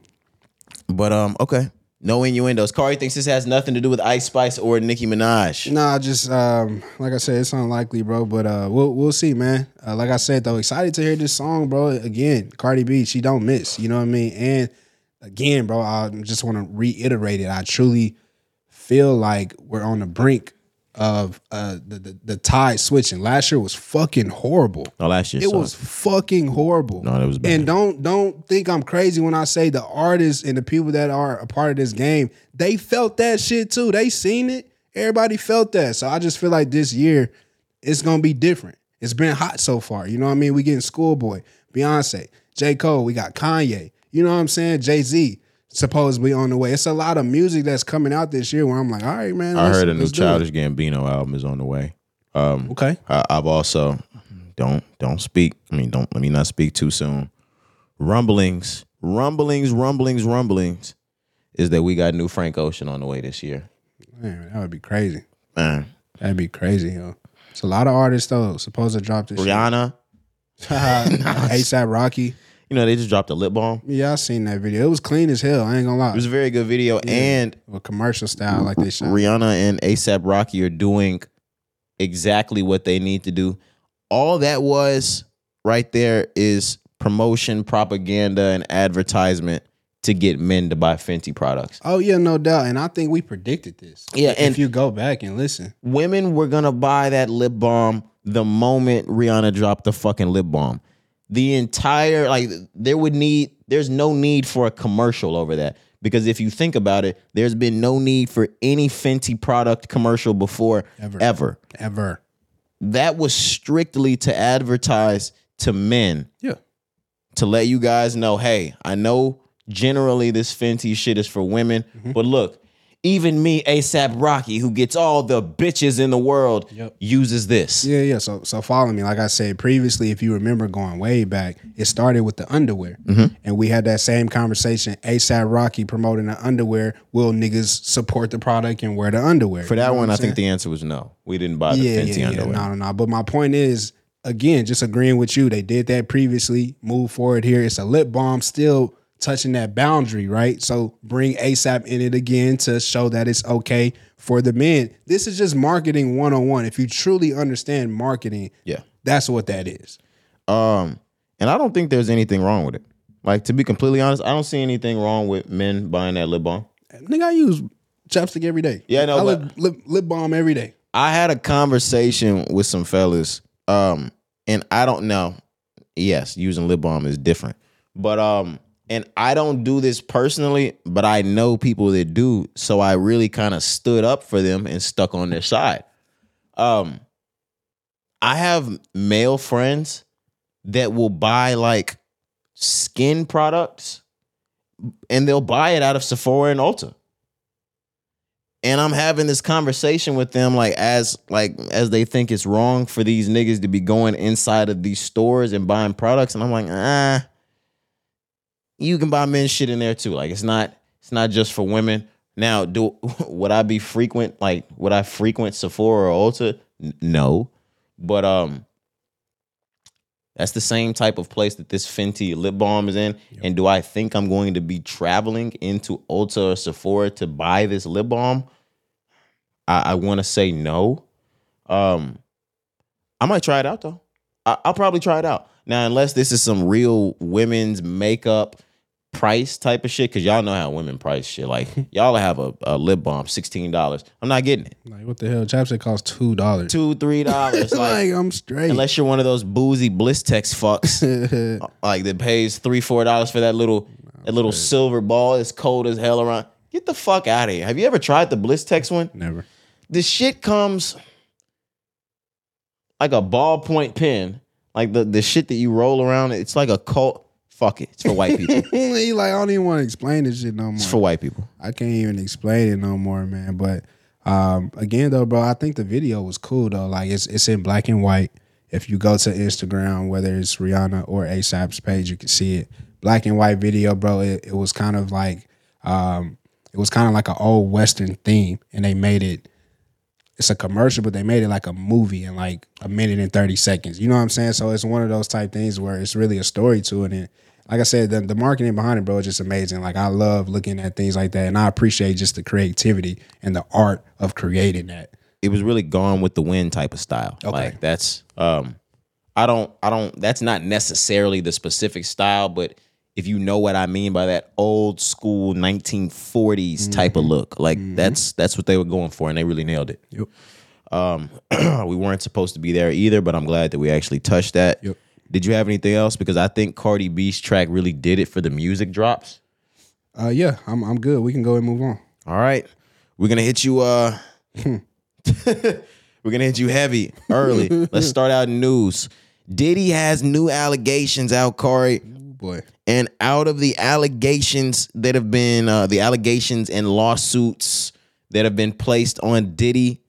But um, okay. No innuendos. Cari thinks this has nothing to do with Ice Spice or Nicki Minaj. Nah, just um, like I said, it's unlikely, bro. But uh, we'll we'll see, man. Uh, like I said, though, excited to hear this song, bro. Again, Cardi B, she don't miss. You know what I mean? And again, bro, I just want to reiterate it. I truly feel like we're on the brink of uh the, the the tide switching. Last year was fucking horrible. No, last year It sucked. was fucking horrible. No, it was bad. And don't don't think I'm crazy when I say the artists and the people that are a part of this game, they felt that shit too. They seen it. Everybody felt that. So I just feel like this year it's gonna be different. It's been hot so far. You know what I mean? We getting Schoolboy, Beyonce, J. Cole, we got Kanye. You know what I'm saying? Jay Z supposedly on the way. It's a lot of music that's coming out this year where I'm like, all right, man. I heard a new let's do it. Childish Gambino album is on the way. Um, Okay. I, I've also don't don't speak. I mean, don't let me not speak too soon. Rumblings, rumblings, rumblings, rumblings, is that we got new Frank Ocean on the way this year. Man, that would be crazy. Man, That'd be crazy, yo. It's a lot of artists though supposed to drop this. Rihanna, ASAP Rocky. You know they just dropped a lip balm. Yeah, I seen that video. It was clean as hell. I ain't gonna lie. It was a very good video, and a commercial style like they shot. Rihanna and ASAP Rocky are doing exactly what they need to do. All that was right there is promotion, propaganda, and advertisement to get men to buy Fenty products. Oh yeah, no doubt. And I think we predicted this. Yeah, and- if you go back and listen, Women were gonna buy that lip balm the moment Rihanna dropped the fucking lip balm. The entire like there would need there's no need for a commercial over that. Because if you think about it, there's been no need for any Fenty product commercial before Ever. ever. ever. that was strictly to advertise to men Yeah. to let you guys know hey i know generally this fenty shit is for women Mm-hmm. but look even me asap rocky who gets all the bitches in the world Yep. uses this Yeah, yeah. So so follow me. Like I said previously, if you remember going way back, it started with the underwear. Mm-hmm. And we had that same conversation. ASAP Rocky promoting the underwear. Will niggas support the product and wear the underwear? for that one i think the answer was no we didn't buy the yeah, fenty yeah, yeah. underwear No, no, no. But my point is, again, just agreeing with you. They did that previously. Move forward here. It's a lip balm. Still touching that boundary, right? So bring ASAP in it again to show that it's okay for the men. This is just marketing 101. If you truly understand marketing, Yeah. that's what that is. Um, and I don't think there's anything wrong with it. Like to be completely honest, I don't see anything wrong with men buying that lip balm. Nigga, I use chapstick every day. Yeah, I know, I lip, lip, lip balm every day. I had a conversation with some fellas, um, and I don't know. Yes, using lip balm is different, but um, and I don't do this personally, but I know people that do, so I really kind of stood up for them and stuck on their side. Um, I have male friends that will buy like skin products, and they'll buy it out of Sephora and Ulta. And I'm having this conversation with them like as like as they think it's wrong for these niggas to be going inside of these stores and buying products. And I'm like ah you can buy men's shit in there too like it's not it's not just for women now do would I be frequent like would I frequent Sephora or Ulta no but um that's the same type of place that this Fenty lip balm is in. And do I think I'm going to be traveling into Ulta or Sephora to buy this lip balm? I, I want to say no. Um, I might try it out though. I, I'll probably try it out now, unless this is some real women's makeup price type of shit. Cause y'all know how women price shit. Like y'all have a, a lip balm sixteen dollars. I'm not getting it. Like, what the hell? Chapstick costs two dollars. Two three dollars. like, like I'm straight. unless you're one of those boozy Blistex fucks, like that pays three four dollars for that little that little silver ball. It's cold as hell around. Get the fuck out of here. Have you ever tried the Blistex one? Never. The shit comes like a ballpoint pen, like the the shit that you roll around. It's like a cold. Fuck it. It's for white people. he like, I don't even want to explain this shit no more. It's for white people. I can't even explain it no more, man. But um, again, though, bro, I think the video was cool though. Like it's it's in black and white. If you go to Instagram, whether it's Rihanna or ASAP's page, you can see it. Black and white video, bro. It, it was kind of like um, it was kind of like an old western theme, and they made it. It's a commercial, but they made it like a movie in like a minute and thirty seconds. You know what I'm saying? So it's one of those type things where it's really a story to it, and like I said, the, the marketing behind it, bro, is just amazing. Like I love looking at things like that, and I appreciate just the creativity and the art of creating that. it was really gone with the wind type of style. Okay. Like that's um I don't I don't that's not necessarily the specific style, but if you know what I mean by that old school 1940s type of look, like that's that's what they were going for and they really nailed it. Yep. Um we weren't supposed to be there either, but I'm glad that we actually touched that. Yep. Did you have anything else? Because I think Cardi B's track really did it for the music drops. Uh, yeah, I'm I'm good. We can go and move on. All right. We're gonna hit you uh we're gonna hit you heavy early. Let's start out in news. Diddy has new allegations out, Corey. boy. And out of the allegations that have been uh the allegations and lawsuits that have been placed on Diddy,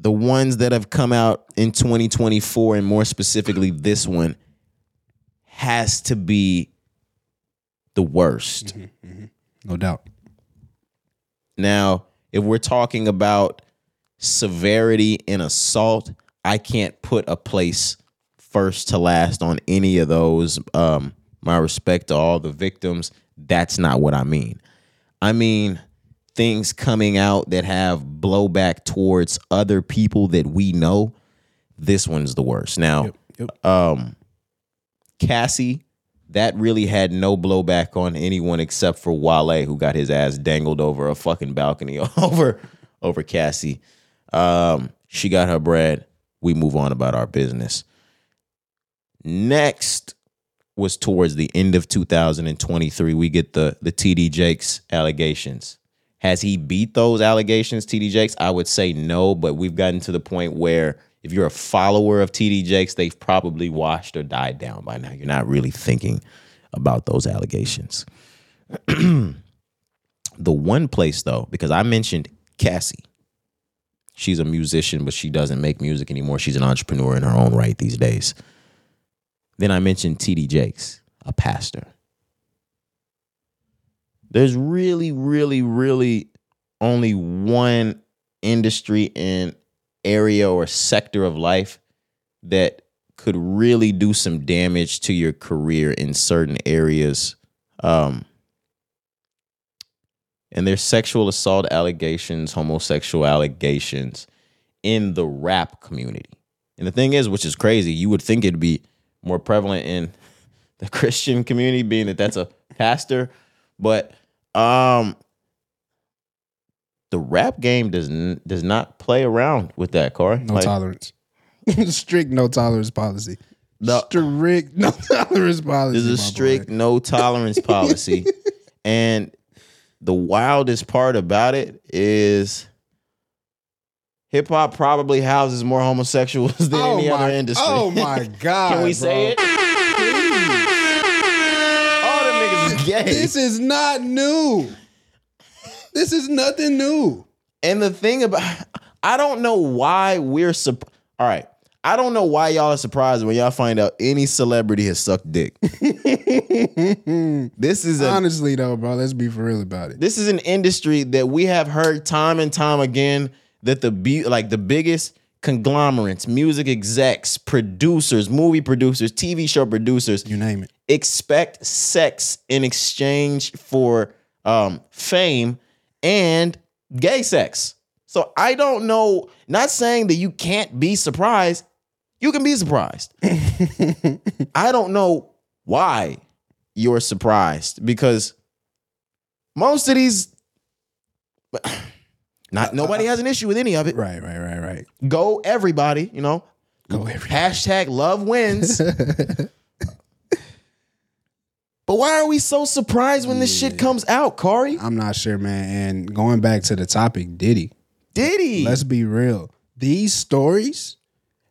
the ones that have come out in 2024, and more specifically this one, has to be the worst. No doubt. Now, if we're talking about severity in assault, I can't put a place first to last on any of those. Um, my respect to all the victims. That's not what I mean. I mean things coming out that have blowback towards other people that we know. This one's the worst. Now, Yep. um Cassie, that really had no blowback on anyone except for Wale, who got his ass dangled over a fucking balcony over over Cassie. Um, she got her bread. We move on about our business. Next was towards the end of 2023. We get the the TD Jakes allegations. Has he beat those allegations, TD Jakes? I would say no, but we've gotten to the point where if you're a follower of TD Jakes, they've probably washed or died down by now. You're not really thinking about those allegations. the one place though, because I mentioned Cassie. She's a musician, but she doesn't make music anymore. She's an entrepreneur in her own right these days. Then I mentioned TD Jakes, a pastor. There's really, really, really only one industry and area or sector of life that could really do some damage to your career in certain areas. Um, and there's sexual assault allegations, homosexual allegations in the rap community. And the thing is, which is crazy, you would think it'd be more prevalent in the Christian community, being that that's a pastor, but um, the rap game does n- does not play around with that, Corey. No Like, tolerance. Strict no tolerance policy. No. Strict no tolerance policy. There's a strict boy. no tolerance policy, and the wildest part about it is hip hop probably houses more homosexuals than Oh any my, other industry. Oh my god! Can we say it? Gay. This is not new. This is nothing new. And the thing about I don't know why we're sup- all right. I don't know why y'all are surprised when y'all find out any celebrity has sucked dick. this is a Honestly, though, bro, let's be for real about it. this is an industry that we have heard time and time again that the be like the biggest conglomerates, music execs, producers, movie producers, TV show producers You name it. expect sex in exchange for um, fame and gay sex. So I don't know, not saying that you can't be surprised. You can be surprised. I don't know why you're surprised because most of these not nobody has an issue with any of it. Right, right, right, right. Go everybody, you know. Go every. Hashtag love wins. but why are we so surprised when this shit comes out, Corey? I'm not sure, man. And going back to the topic, Diddy. Diddy. Let's be real. These stories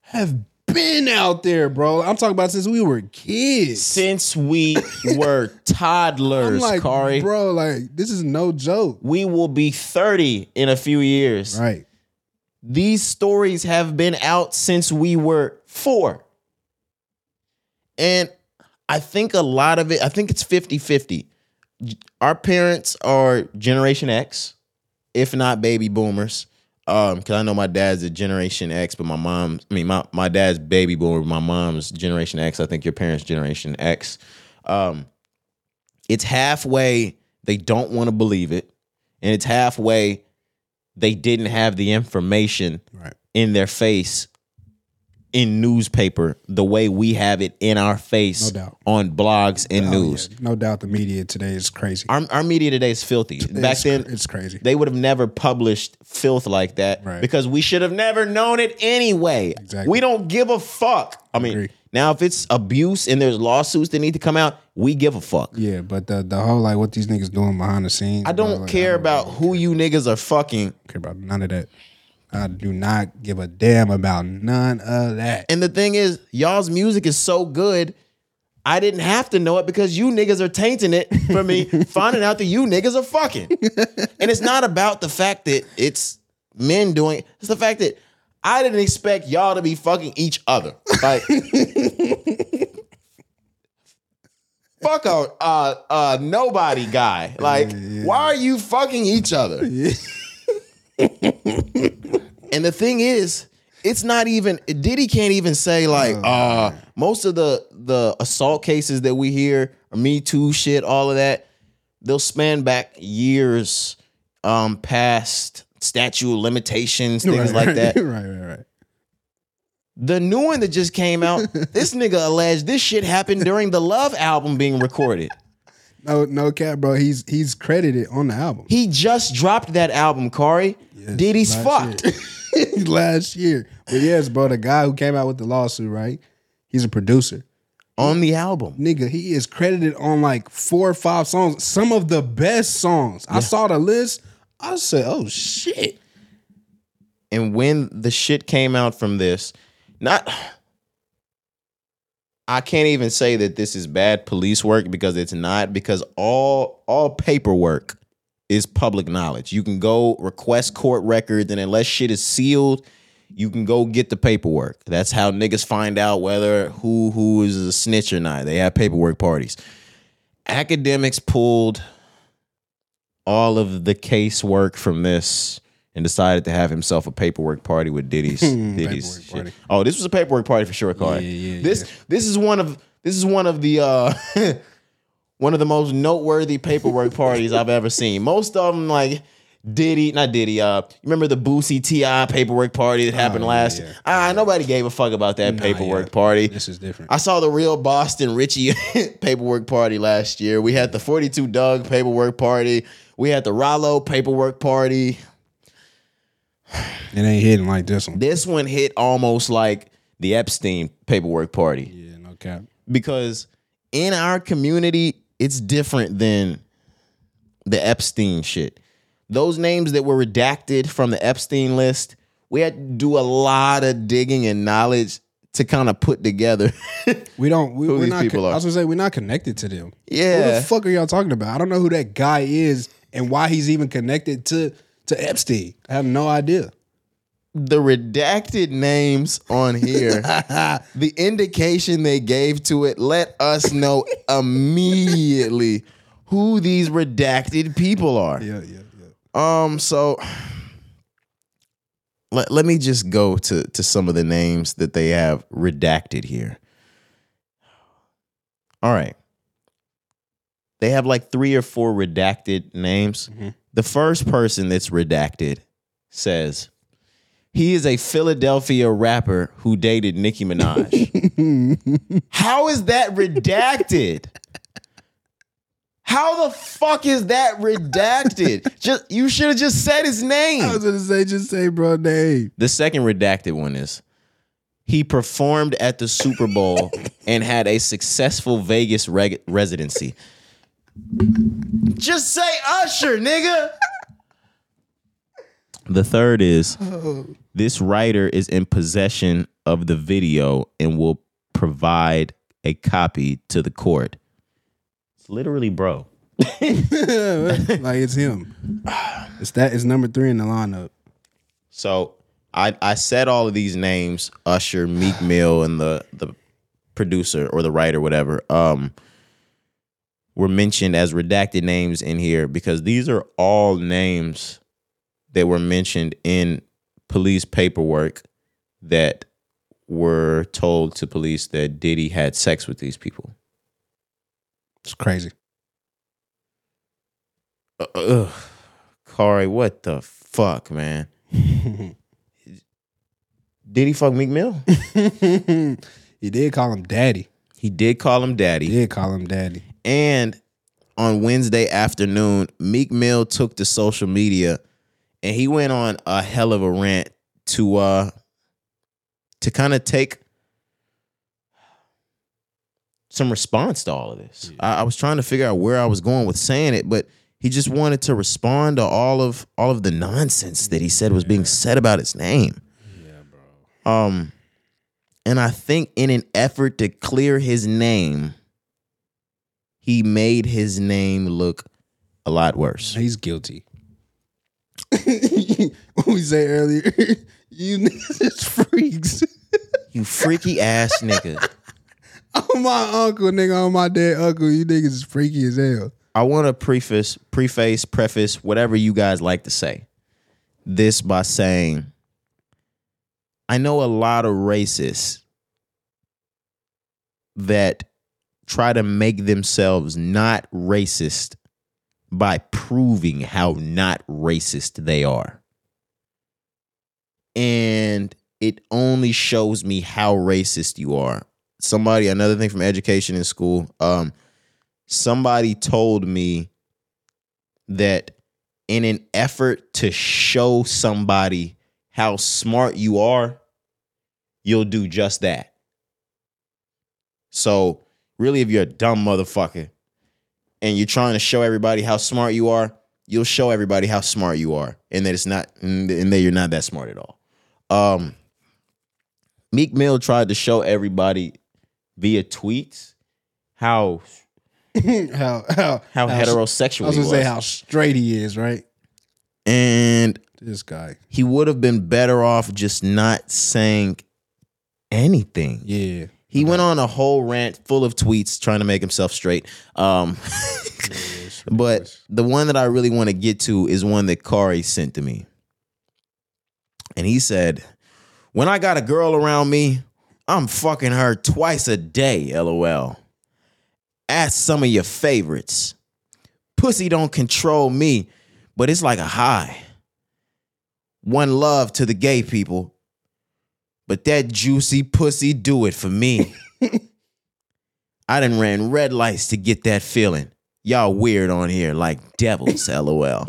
have been out there, bro. I'm talking about since we were kids. Since we were I'm toddlers, like, Corey, bro, like this is no joke. we will be 30 in a few years. Right. These stories have been out since we were four. And I think a lot of it, I think it's 50 50. Our parents are Generation X, if not baby boomers. Um, because I know my dad's a Generation X, but my mom, I mean, my, my dad's baby boomer, my mom's Generation X. I think your parents' Generation X. Um, it's halfway they don't want to believe it, and it's halfway they didn't have the information Right. in their face in newspaper the way we have it in our face No doubt. on blogs and Oh, news. yeah. No doubt the media today is crazy. Our, our media today is filthy. Back It's- then, it's crazy. they would have never published filth like that Right. because we should have never known it anyway. Exactly. We don't give a fuck. I mean, Agree. now if it's abuse and there's lawsuits that need to come out, we give a fuck. Yeah, but the the whole like what these niggas doing behind the scenes. I don't bro, like, care I don't about who you niggas are fucking. care about none of that. I do not give a damn about none of that. And the thing is, y'all's music is so good. I didn't have to know it because you niggas are tainting it for me, finding out that you niggas are fucking. And it's not about the fact that it's men doing it. It's the fact that I didn't expect y'all to be fucking each other. Like fuck a uh, uh, nobody guy. Like, why are you fucking each other? And the thing is, it's not even Diddy can't even say like uh most of the the assault cases that we hear, Me Too shit, all of that, they'll span back years um past statute of limitations, things right, like that. right, right, right. The new one that just came out, this nigga alleged this shit happened during the Love album being recorded. No, no cap, bro. He's he's credited on the album. He just dropped that album, Corey. Diddy's last fucked. last year. But yes, bro, the guy who came out with the lawsuit, right? He's a producer. on the album. Nigga, he is credited on like four or five songs, some of the best songs. I saw the list. I said, oh shit. and when the shit came out from this, not I can't even say that this is bad police work because it's not because all all paperwork is public knowledge. You can go request court records and unless shit is sealed, you can go get the paperwork. That's how niggas find out whether who who is a snitch or not. They have paperwork parties. Akademiks pulled all of the casework from this and decided to have himself a paperwork party with Diddy's Diddy's shit. party. Oh, this was a paperwork party for sure, Corey. Yeah, yeah, this this is one of this is one of the uh one of the most noteworthy paperwork parties I've ever seen. Most of them like Diddy, not Diddy. Uh, you remember the Boosie Ti paperwork party that happened yeah, last? yeah. Ah, nobody gave a fuck about that Nah, paperwork yeah. party. This is different. I saw the real Boston Richey paperwork party last year. We had the 42 Dugg paperwork party. We had the Rollo paperwork party. It ain't hitting like this one. This one hit almost like the Epstein paperwork party Yeah, no cap. because in our community, it's different than the Epstein shit. Those names that were redacted from the Epstein list, we had to do a lot of digging and knowledge to kind of put together. We don't. We, these not. people con- are. I was gonna say we're not connected to them. Who yeah. the fuck are y'all talking about? I don't know who that guy is and why he's even connected to to Epstein. I have no idea. The redacted names on here, the indication they gave to it let us know immediately who these redacted people are. Yeah, yeah, yeah. Um, so let, let me just go to to some of the names that they have redacted here. All right. They have like three or four redacted names. The first person that's redacted says he is a Philadelphia rapper who dated Nicki Minaj. How is that redacted? How the fuck is that redacted? just you should have just said his name. I was gonna say, just say bro name. The second redacted one is he performed at the Super Bowl and had a successful Vegas reg- residency. Just say Usher, nigga. The third is oh. This writer is in possession of the video and will provide a copy to the court. It's literally bro. like it's him. It's that. It's number three in the lineup. So I I said all of these names, Usher, Meek Mill, and the the producer or the writer, whatever, um, were mentioned as redacted names in here because these are all names that were mentioned in police paperwork that were told to police that Diddy had sex with these people. It's crazy. Uh, Ugh. Corey, what the fuck, man? Did he fuck Meek Mill? he did call him daddy. He did call him daddy. He did call him daddy. And on Wednesday afternoon, Meek Mill took to social media and he went on a hell of a rant to uh to kind of take some response to all of this. I, I was trying to figure out where I was going with saying it, but he just wanted to respond to all of all of the nonsense that he said was being said about his name. Yeah, bro. Um and I think in an effort to clear his name, he made his name look a lot worse. He's guilty. what we say earlier, you niggas is freaks. You freaky ass nigga. oh my uncle, nigga, on my dead uncle, you niggas is freaky as hell. I want to preface, preface, preface, whatever you guys like to say, this by saying, I know a lot of racists that try to make themselves not racist by proving how not racist they are. And it only shows me how racist you are. Somebody, another thing from education in school, um, somebody told me that in an effort to show somebody how smart you are, you'll do just that. So, really, if you're a dumb motherfucker and you're trying to show everybody how smart you are, you'll show everybody how smart you are and that it's not, and that you're not that smart at all. Um, Meek Mill tried to show everybody via tweets how how how how I heterosexual was gonna was. say how straight he is, right? and This guy. he would have been better off just not saying anything. Yeah. He went on a whole rant full of tweets trying to make himself straight. Um, but the one that I really want to get to is one that Cari sent to me. and he said, "When I got a girl around me, I'm fucking her twice a day." LOL. Ask some of your favorites. Pussy don't control me, but it's like a high. One love to the gay people, but that juicy pussy do it for me. I done ran red lights to get that feeling. Y'all weird on here like devils, lol.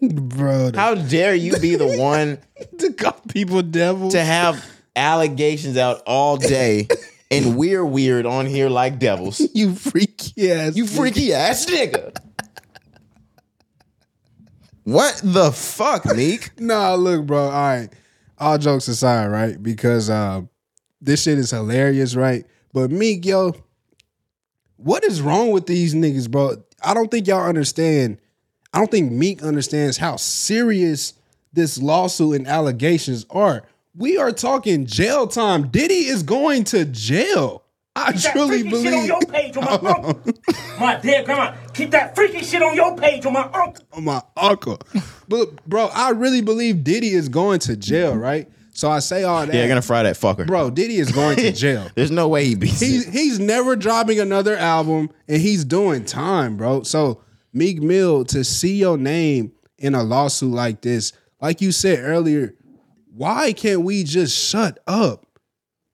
bro. How dare you be the one to call people devils. to have allegations out all day and we're weird on here like devils? you freaky ass. You freaky ass nigga. What the fuck, Meek? Nah, look, bro. All right. All jokes aside, right? Because uh, this shit is hilarious, right? But Meek, yo, what is wrong with these niggas, bro? I don't think y'all understand. I don't think Meek understands how serious this lawsuit and allegations are. We are talking jail time. Diddy is going to jail. I Keep that truly freaky shit on believe your page on my uncle. my dead grandma. Keep that freaky shit on your page on my uncle. on my uncle. But bro, I really believe Diddy is going to jail, right? So I say all that. Yeah, gonna fry that fucker. bro, Diddy is going to jail. There's no way he beats He's it. he's never dropping another album and he's doing time, bro. So Meek Mill to see your name in a lawsuit like this, like you said earlier, why can't we just shut up?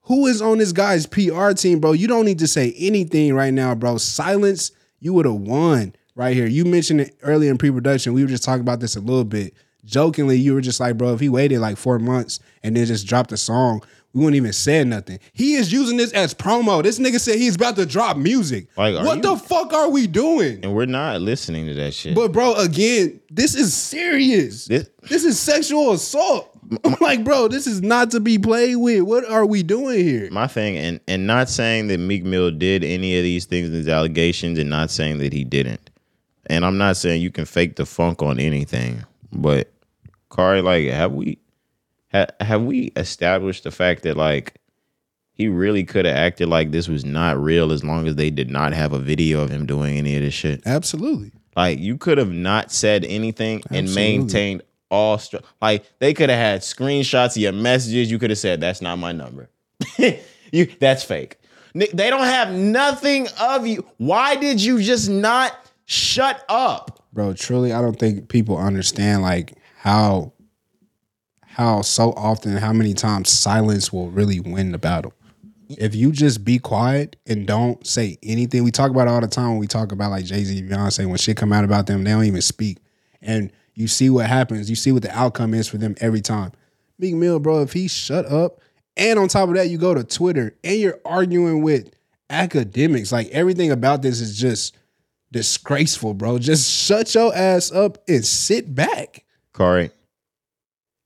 Who is on this guy's PR team, bro? You don't need to say anything right now, bro. Silence, you would have won right here. You mentioned it earlier in pre-production. We were just talking about this a little bit. Jokingly, you were just like, bro, if he waited like four months and then just dropped a song, we wouldn't even said nothing. He is using this as promo. This nigga said he's about to drop music. Like, what you- the fuck are we doing? And we're not listening to that shit. But bro, again, this is serious. This- This, is sexual assault. I'm like, bro, this is not to be played with. What are we doing here? my thing, and and not saying that Meek Mill did any of these things, these allegations, and not saying that he didn't. And I'm not saying you can fake the funk on anything, but Cari, like, have we ha, have we established the fact that like he really could have acted like this was not real as long as they did not have a video of him doing any of this shit. Absolutely. Like you could have not said anything and maintained all str- like they could have had screenshots of your messages. You could have said that's not my number. you that's fake. They don't have nothing of you. Why did you just not shut up? Bro, truly, I don't think people understand like how how so often, how many times silence will really win the battle. If you just be quiet and don't say anything, we talk about all the time when we talk about like Jay Z, Beyonce, when shit come out about them, they don't even speak. And you see what happens. You see what the outcome is for them every time. Meek Mill, bro, if he shut up, and on top of that, you go to Twitter and you're arguing with Akademiks. Like everything about this is just disgraceful, bro. Just shut your ass up and sit back. Corey,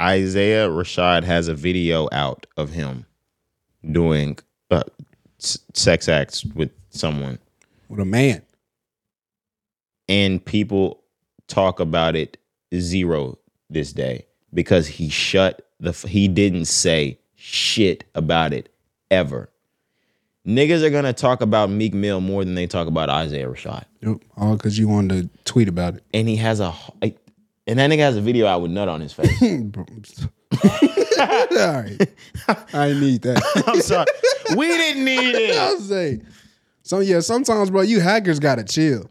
Isaiah Rashad has a video out of him doing uh, s- sex acts with someone. With a man. and people talk about it zero this day because he shut the f- he didn't say shit about it ever. Niggas are gonna talk about Meek Mill more than they talk about Isaiah Rashad, Yep. All because you wanted to tweet about it. and he has a h- and that nigga has a video out with nut on his face. Bro. All right. I need that. I'm sorry, we didn't need it. I'll say. So yeah, sometimes, bro, you hackers gotta chill.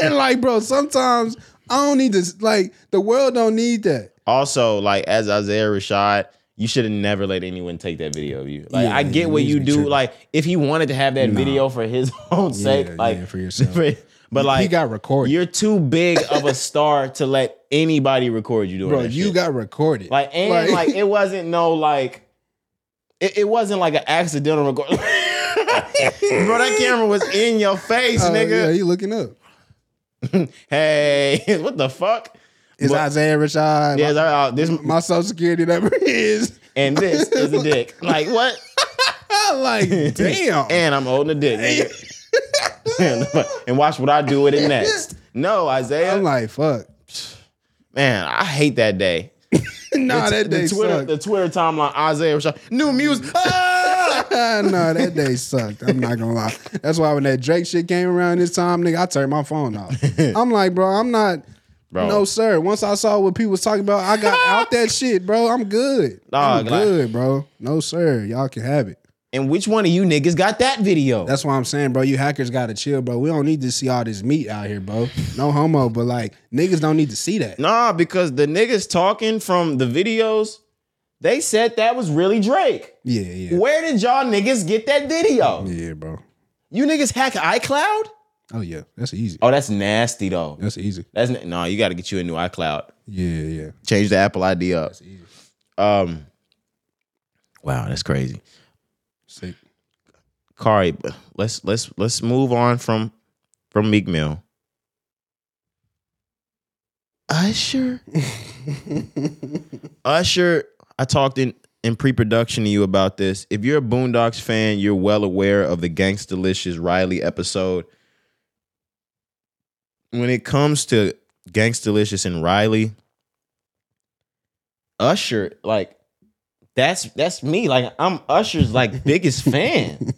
and like, bro, sometimes I don't need this. like the world don't need that. Also, like as Isaiah Rashad, you should have never let anyone take that video of you. Like Yeah, I get what you do. tripping. Like if he wanted to have that Nah. video for his own sake, Yeah, like yeah, for yourself. but like He got recorded. You're too big of a star to let anybody record you doing that. Bro, you shit. got recorded. like and like, it wasn't no like it, it wasn't like an accidental record. Bro, that camera was in your face, Oh, Yeah, nigga. he looking up. Hey, what the fuck? Is But- Isaiah Rashad? Yeah, uh, this my social security number is. and this is a dick. Like what? Like, damn. and I'm holding a dick, and watch what I do with it next. No, Isaiah. I'm like, fuck. man, I hate that day. nah, that day the Twitter, sucked. the Twitter timeline, Isaiah Rashad, new music. No, that day sucked. I'm not gonna lie. That's why when that Drake shit came around this time, nigga, I turned my phone off. I'm like, bro, I'm not. bro. No, sir. Once I saw what people was talking about, I got out that shit, bro. I'm good. I'm Dog, like- good, bro. No, sir. Y'all can have it. And which one of you niggas got that video? That's why I'm saying, bro. You hackers gotta chill, bro. We don't need to see all this meat out here, bro. No homo, but like niggas don't need to see that. Nah, because the niggas talking from the videos, they said that was really Drake. Yeah, yeah, Where did y'all niggas get that video? yeah, bro. You niggas hack iCloud? Oh yeah, that's easy. Oh, that's nasty though. That's easy. That's n- no, you got to get you a new iCloud. Yeah, yeah. Change the Apple ID up. That's easy. Um, wow, that's crazy. Sick. Cari, let's let's let's move on from from Meek Mill. Usher, Usher. I talked in in pre-production to you about this. If you're a Boondocks fan, you're well aware of the Gangstalicious Riley episode. When it comes to Gangstalicious and Riley, Usher, like that's that's me. Like I'm Usher's like biggest fan.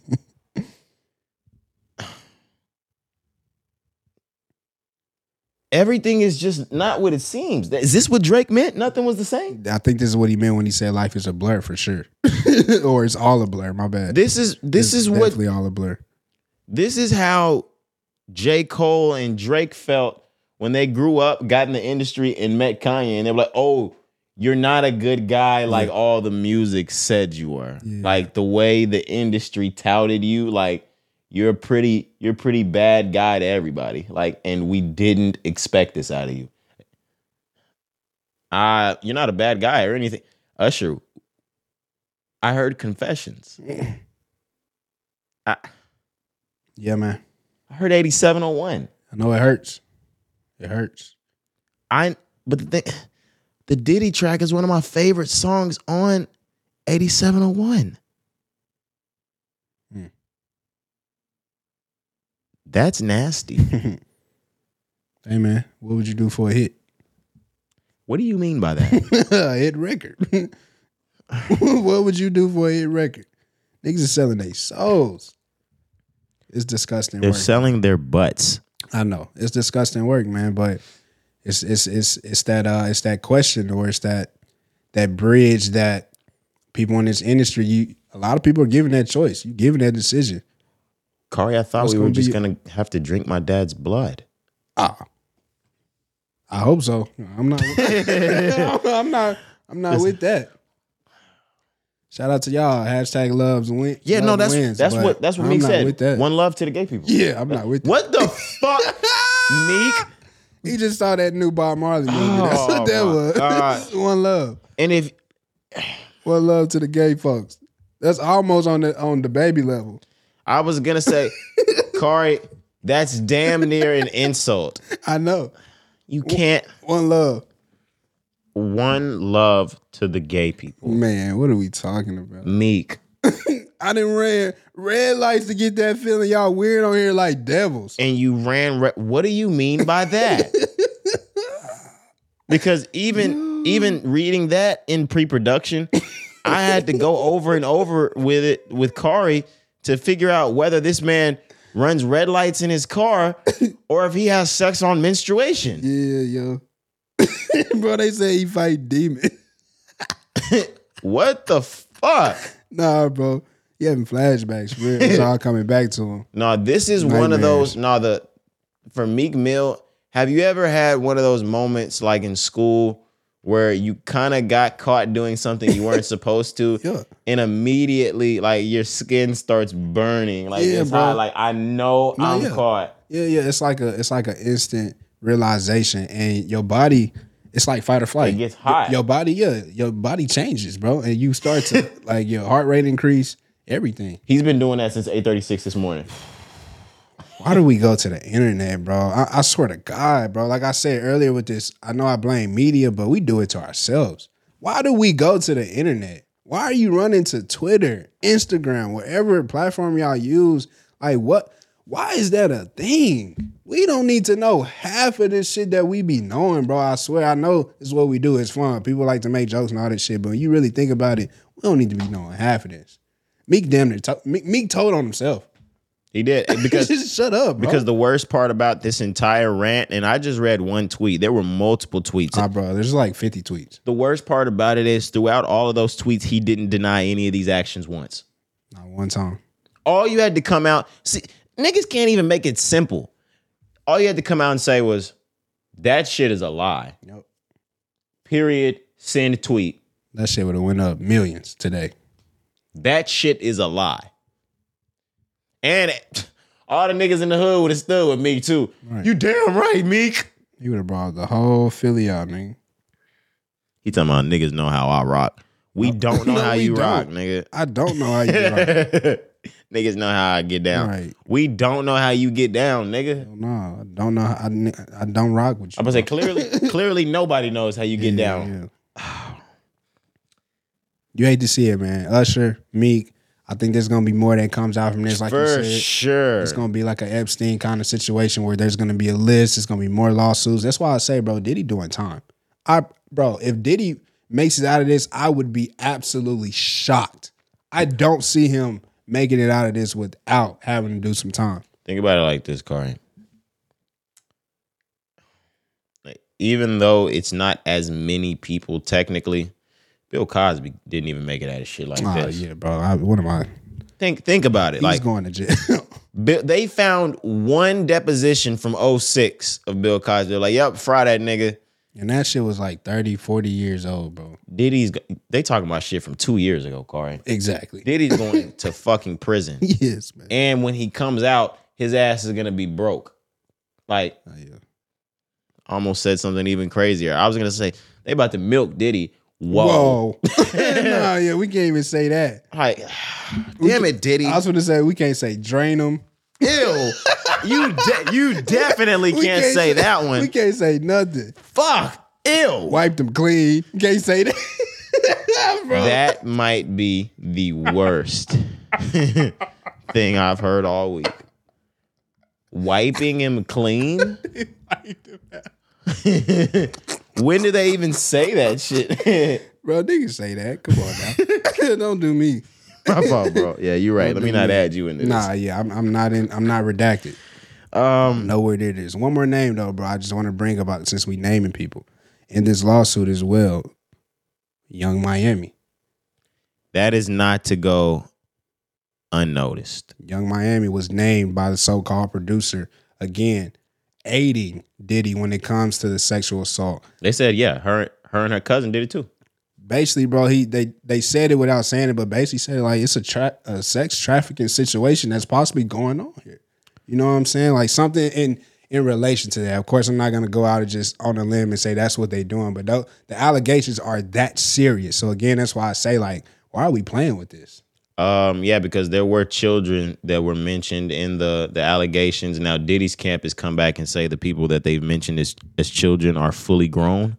Everything is just not what it seems. Is this what Drake meant? Nothing was the same. I think this is what he meant when he said life is a blur for sure, or it's all a blur. My bad. This is this It's is what definitely all a blur. this is how J. Cole and Drake felt when they grew up, got in the industry, and met Kanye, and they were like, "Oh, you're not a good guy like all the music said you were. Yeah. Like the way the industry touted you, like you're a pretty, you're a pretty bad guy to everybody. Like, and we didn't expect this out of you. Uh, you're not a bad guy or anything. Usher, I heard confessions. I, Yeah, man. I heard 8701. I know it hurts. It hurts. I but the thing, the Diddy track is one of my favorite songs on 8701. That's nasty. Hey, man. What would you do for a hit? what do you mean by that? a hit record. what would you do for a hit record? Niggas are selling their souls. It's disgusting They're work. selling their butts. I know it's disgusting work, man. But it's it's it's it's that uh it's that question or it's that that bridge that people in this industry you a lot of people are giving that choice. You giving that decision. Cari, I thought What's we were gonna just be- gonna have to drink my dad's blood. Ah, I hope so. I'm not. I'm not. I'm not with that. Shout out to y'all. Hashtag loves win. Yeah, love no, that's wins, that's but what that's what I'm Meek not said. With that. One love to the gay people. Yeah, I'm not with that. What the fuck, Meek? He just saw that new Bob Marley movie. That's Oh, what that my was. God. One love. And if One love to the gay folks. That's almost on the on the baby level. I was gonna say, Cari, that's damn near an insult. I know. You can't One love. one love to the gay people. Man, what are we talking about? Meek. I didn't ran red lights to get that feeling. Y'all weird on here like devils. And you ran re- what do you mean by that? because even even reading that in pre-production, I had to go over and over with it with Cari to figure out whether this man runs red lights in his car or if he has sex on menstruation. Yeah, yo. Bro, they say he fight demons. What the fuck? Nah, bro. He having flashbacks. real. It's all coming back to him. Nah, this is one of those. Nah, the for Meek Mill. Have you ever had one of those moments like in school where you kind of got caught doing something you weren't supposed to, Yeah. and immediately like your skin starts burning, like Yeah, it's bro. hot, like I know No, I'm yeah. caught. Yeah, yeah. It's like a it's like an instant realization, and your body. It's like fight or flight. It gets hot. Your, your body, yeah, your body changes, bro, and you start to like your heart rate increase, everything. He's been doing that since 8:36 this morning. Why do we go to the internet, bro? I, I swear to God, bro. Like I said earlier with this, I know I blame media, but we do it to ourselves. Why do we go to the internet? Why are you running to Twitter, Instagram, whatever platform y'all use? Like what? Why is that a thing? We don't need to know half of this shit that we be knowing, bro. I swear, I know it's what we do. It's fun. People like to make jokes and all this shit, but when you really think about it, we don't need to be knowing half of this. Meek damn near, to- Meek, Meek told on himself. He did because shut up, bro. because the worst part about this entire rant, and I just read one tweet. There were multiple tweets. Ah, bro, there's like 50 tweets. the worst part about it is throughout all of those tweets, he didn't deny any of these actions once. Not one time. All you had to come out, see, niggas can't even make it simple. All you had to come out and say was, that shit is a lie. Yep. Period. Send tweet. That shit would have went up millions today. That shit is a lie. And all the niggas in the hood would have stood with me too. Right. You damn right, Meek. You would have brought the whole Philly out, nigga. He talking about niggas know how I rock. We don't know No, how you rock, don't. nigga. I don't know how you rock. niggas know how I get down. Right. We don't know how you get down, nigga. No, I don't know. How, I, I don't rock with you. I'm gonna say clearly, clearly nobody knows how you get Yeah, down. yeah. you hate to see it, man. Usher, Meek. I think there's gonna be more that comes out from this. Like For you said, sure. it's gonna be like an Epstein kind of situation where there's gonna be a list. It's gonna be more lawsuits. That's why I say, bro, Diddy doing time. I, bro, if Diddy makes it out of this, I would be absolutely shocked. I don't see him making it out of this without having to do some time. Think about it like this, Corey. Like, even though it's not as many people technically, Bill Cosby didn't even make it out of shit like Oh this. yeah, bro. I, what am I? Think think about it. He's like going to jail. Bill, they found one deposition from 06 of Bill Cosby. They're like, yep, fry that nigga. and that shit was like 30, 40 years old, bro. Diddy's they talking about shit from two years ago, Corey. Exactly. Diddy's going to fucking prison. yes, man. And when he comes out, his ass is gonna be broke. Like, Oh, yeah. Almost said something even crazier. I was gonna say they about to milk Diddy. Whoa. Whoa. nah, yeah, we can't even say that. Like, damn it, Diddy. I was going to say we can't say drain them. Ew. you de- you definitely We can't, say that one. We can't say nothing. Fuck. Ew. Wipe them clean. Can't say that. Bro. That might be the worst thing I've heard all week. Wiping him clean? When do they even say that shit? Bro, niggas say that. Come on now. Don't do me. My fault, bro. Yeah, you're right. Let me not add you in this. Nah, yeah, I'm, I'm not in. I'm not redacted. Um, know where it is. One more name though, bro. I just want to bring about since we naming people in this lawsuit as well. Young Miami. that is not to go unnoticed. Young Miami was named by the so-called producer again, aiding Diddy when it comes to the sexual assault. They said, yeah, her her and her cousin did it too. Basically, bro, he they they said it without saying it, but basically said like it's a tra- a sex trafficking situation that's possibly going on here. You know what I'm saying? Like something in in relation to that. Of course, I'm not gonna go out and just on a limb and say that's what they're doing, but tho- the allegations are that serious. So again, that's why I say like, why are we playing with this? Um, yeah, because there were children that were mentioned in the the allegations. Now Diddy's camp has come back and say the people that they've mentioned as as children are fully grown,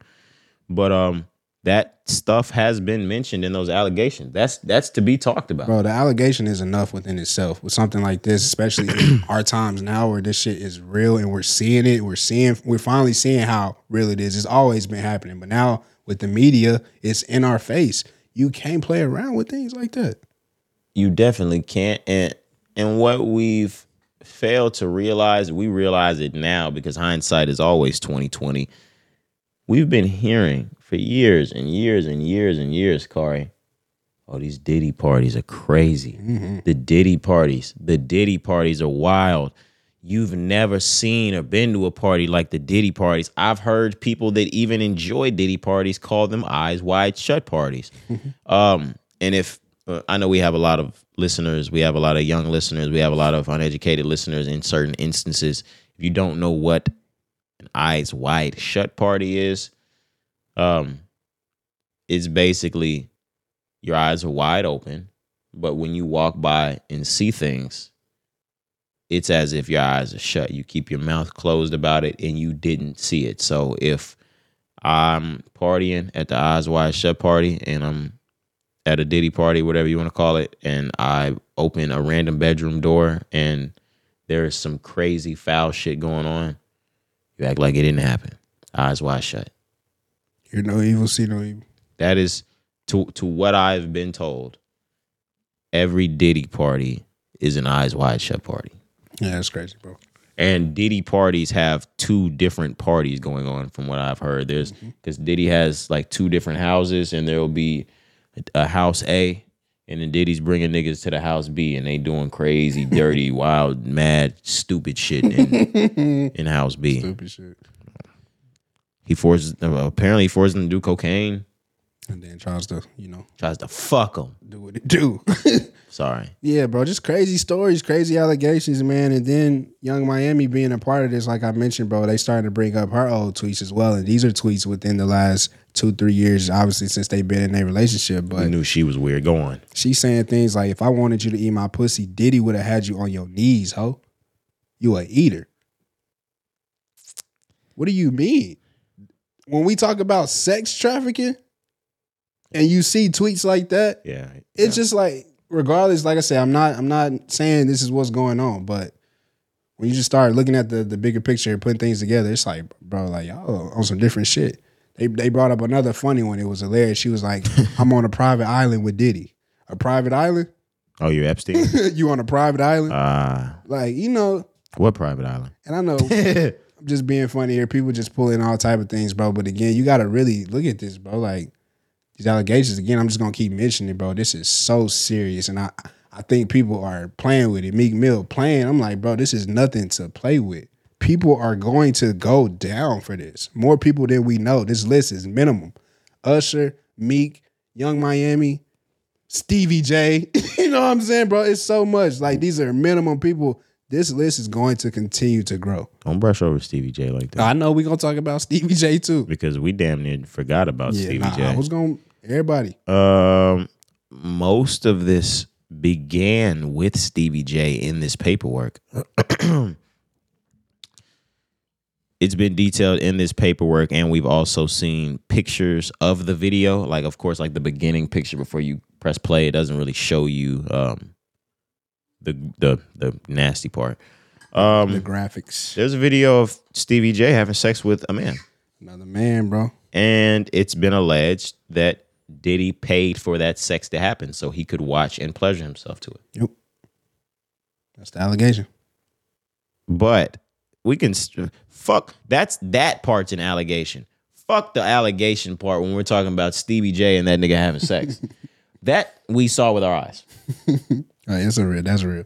but um, that stuff has been mentioned in those allegations. That's that's to be talked about. Bro, the allegation is enough within itself with something like this, especially in our times now where this shit is real and we're seeing it. We're seeing, we're finally seeing how real it is. It's always been happening, but now with the media, it's in our face. You can't play around with things like that. You definitely can't. And and what we've failed to realize we realize it now because hindsight is always 2020 we've been hearing for years and years and years and years Cari oh these diddy parties are crazy. The diddy parties the diddy parties are wild. You've never seen or been to a party like the diddy parties. I've heard people that even enjoy diddy parties call them eyes wide shut parties. Um and if I know we have a lot of listeners, we have a lot of young listeners, we have a lot of uneducated listeners in certain instances. If you don't know what an eyes wide shut party is, um, it's basically your eyes are wide open, but when you walk by and see things, it's as if your eyes are shut. You keep your mouth closed about it and you didn't see it. So if I'm partying at the eyes wide shut party and I'm at a Diddy party, whatever you want to call it, and I open a random bedroom door and there is some crazy foul shit going on, you act like it didn't happen. Eyes wide shut. Hear no evil, see no evil. That is to to what I've been told. Every Diddy party is an eyes wide shut party. Yeah, that's crazy, bro. And Diddy parties have two different parties going on, from what I've heard. There's Mm-hmm. because Diddy has like two different houses, and there will be a house A, and then Diddy's bringing niggas to the house B, and they doing crazy, dirty, wild, mad, stupid shit in, in house B. Stupid shit. He forces uh, apparently he forces them to do cocaine. And then tries to, you know, Tries to fuck them. do what it do. Sorry. yeah, bro. Just crazy stories, crazy allegations, man. And then Young Miami being a part of this, like I mentioned, bro, they started to bring up her old tweets as well. And these are tweets within the last two, three years, obviously, since they've been in a relationship. I But knew she was weird. Go on. she's saying things like, if I wanted you to eat my pussy, Diddy would have had you on your knees, ho. You a eater. What do you mean? When we talk about sex trafficking and you see tweets like that, Yeah. it's just like regardless like i said i'm not i'm not saying this is what's going on but when you just start looking at the the bigger picture and putting things together it's like bro like y'all on some different shit they they brought up another funny one. It was hilarious. She was like i'm on a private island with diddy. A private island? Oh, you Epstein? you on a private island? Ah, like you know. What private island? and i know i'm just being funny here. People just pulling all type of things bro. But again you gotta really look at this bro. Like these allegations again i'm just gonna keep mentioning it bro. This is so serious and i i think people are playing with it. Meek mill playing. I'm like bro this is nothing to play with people are going to go down for this. More people than we know. This list is minimum. Usher meek young miami stevie j. You know what i'm saying bro? It's so much. Like these are minimum people. This list is going to continue to grow. Don't brush over Stevie J like that. I know we're gonna talk about stevie j too. Because we damn near forgot about yeah Stevie nah, J. i was gonna everybody. Um, most of this began with Stevie J in this paperwork. it's been detailed in this paperwork, and we've also seen pictures of the video. Like, of course, like the beginning picture before you press play, it doesn't really show you um the the the nasty part. Um, the graphics there's a video of Stevie J having sex with a man another man bro and it's been alleged that Diddy paid for that sex to happen so he could watch and pleasure himself to it. Yep. That's the allegation. But we can fuck that's that part's an allegation. Fuck the allegation part when we're talking about Stevie J and that nigga having sex. that we saw with our eyes. Oh, that's a real. That's real.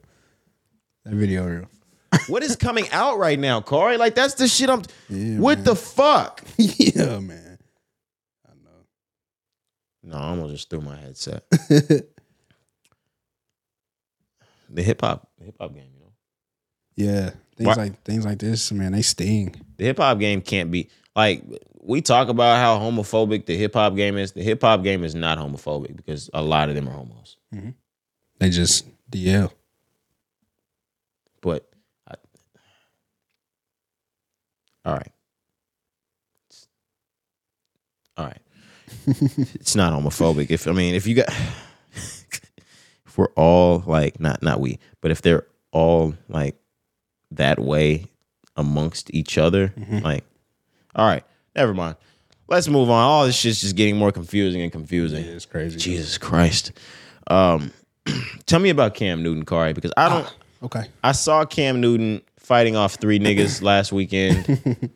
That video real. What is coming out right now, Corey? Like that's the shit I'm. what the fuck? yeah, man. I know. No, I almost just threw my headset. the hip hop, the hip hop game. Yeah, things What? like things like this, man. They sting. the hip hop game can't be like we talk about how homophobic the hip hop game is. The hip hop game is not homophobic because a lot of them are homos. Mm-hmm. They just DL. But I, all right, all right, it's not homophobic. If I mean, if you got, if we're all like not not we, but if they're all like that way amongst each other, like, all right, never mind. Let's move on. All this shit's just getting more confusing and confusing. it's crazy. Jesus Christ. Um, tell me about Cam Newton, Cari, because I don't. Okay. I saw Cam Newton fighting off three niggas last weekend,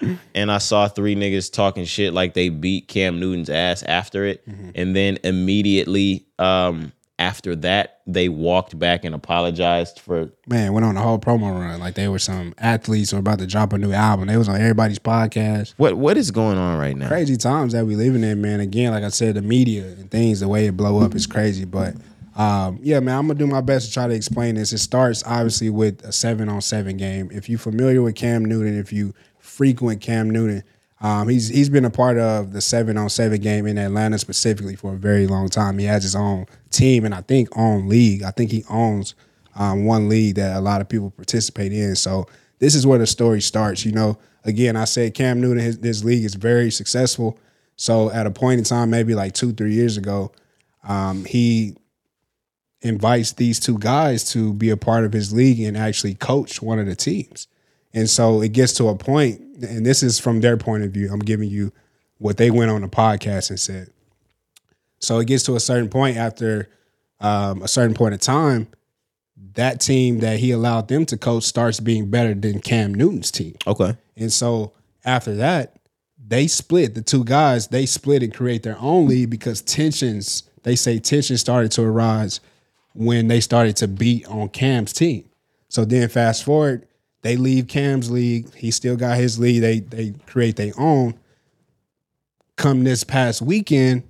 and I saw three niggas talking shit like they beat Cam Newton's ass after it, and then immediately um, after that they walked back and apologized for. Man, went on a whole promo run like they were some athletes or about to drop a new album. They was on everybody's podcast. What what is going on right now? crazy times that we living in, man. Again, like I said, the media and things, the way it blow up is crazy. But um, yeah, man, I'm gonna do my best to try to explain this. It starts obviously with a seven on seven game. If you're familiar with Cam Newton, if you frequent Cam Newton, um, he's he's been a part of the seven on seven game in Atlanta specifically for a very long time. He has his own team and I think own league. I think he owns um, one league that a lot of people participate in. So this is where the story starts. You know, again, I said Cam Newton, his, this league is very successful. So at a point in time, maybe like two, three years ago, um, he invites these two guys to be a part of his league and actually coach one of the teams. And so it gets to a point, and this is from their point of view. I'm giving you what they went on the podcast and said. So it gets to a certain point after um, a certain point of time, that team that he allowed them to coach starts being better than Cam Newton's team. Okay. And so after that, they split. The two guys, they split and create their own lead because tensions, they say tensions started to arise when they started to beat on Cam's team. So then fast forward, they leave Cam's league. He still got his league. They they create their own. Come this past weekend,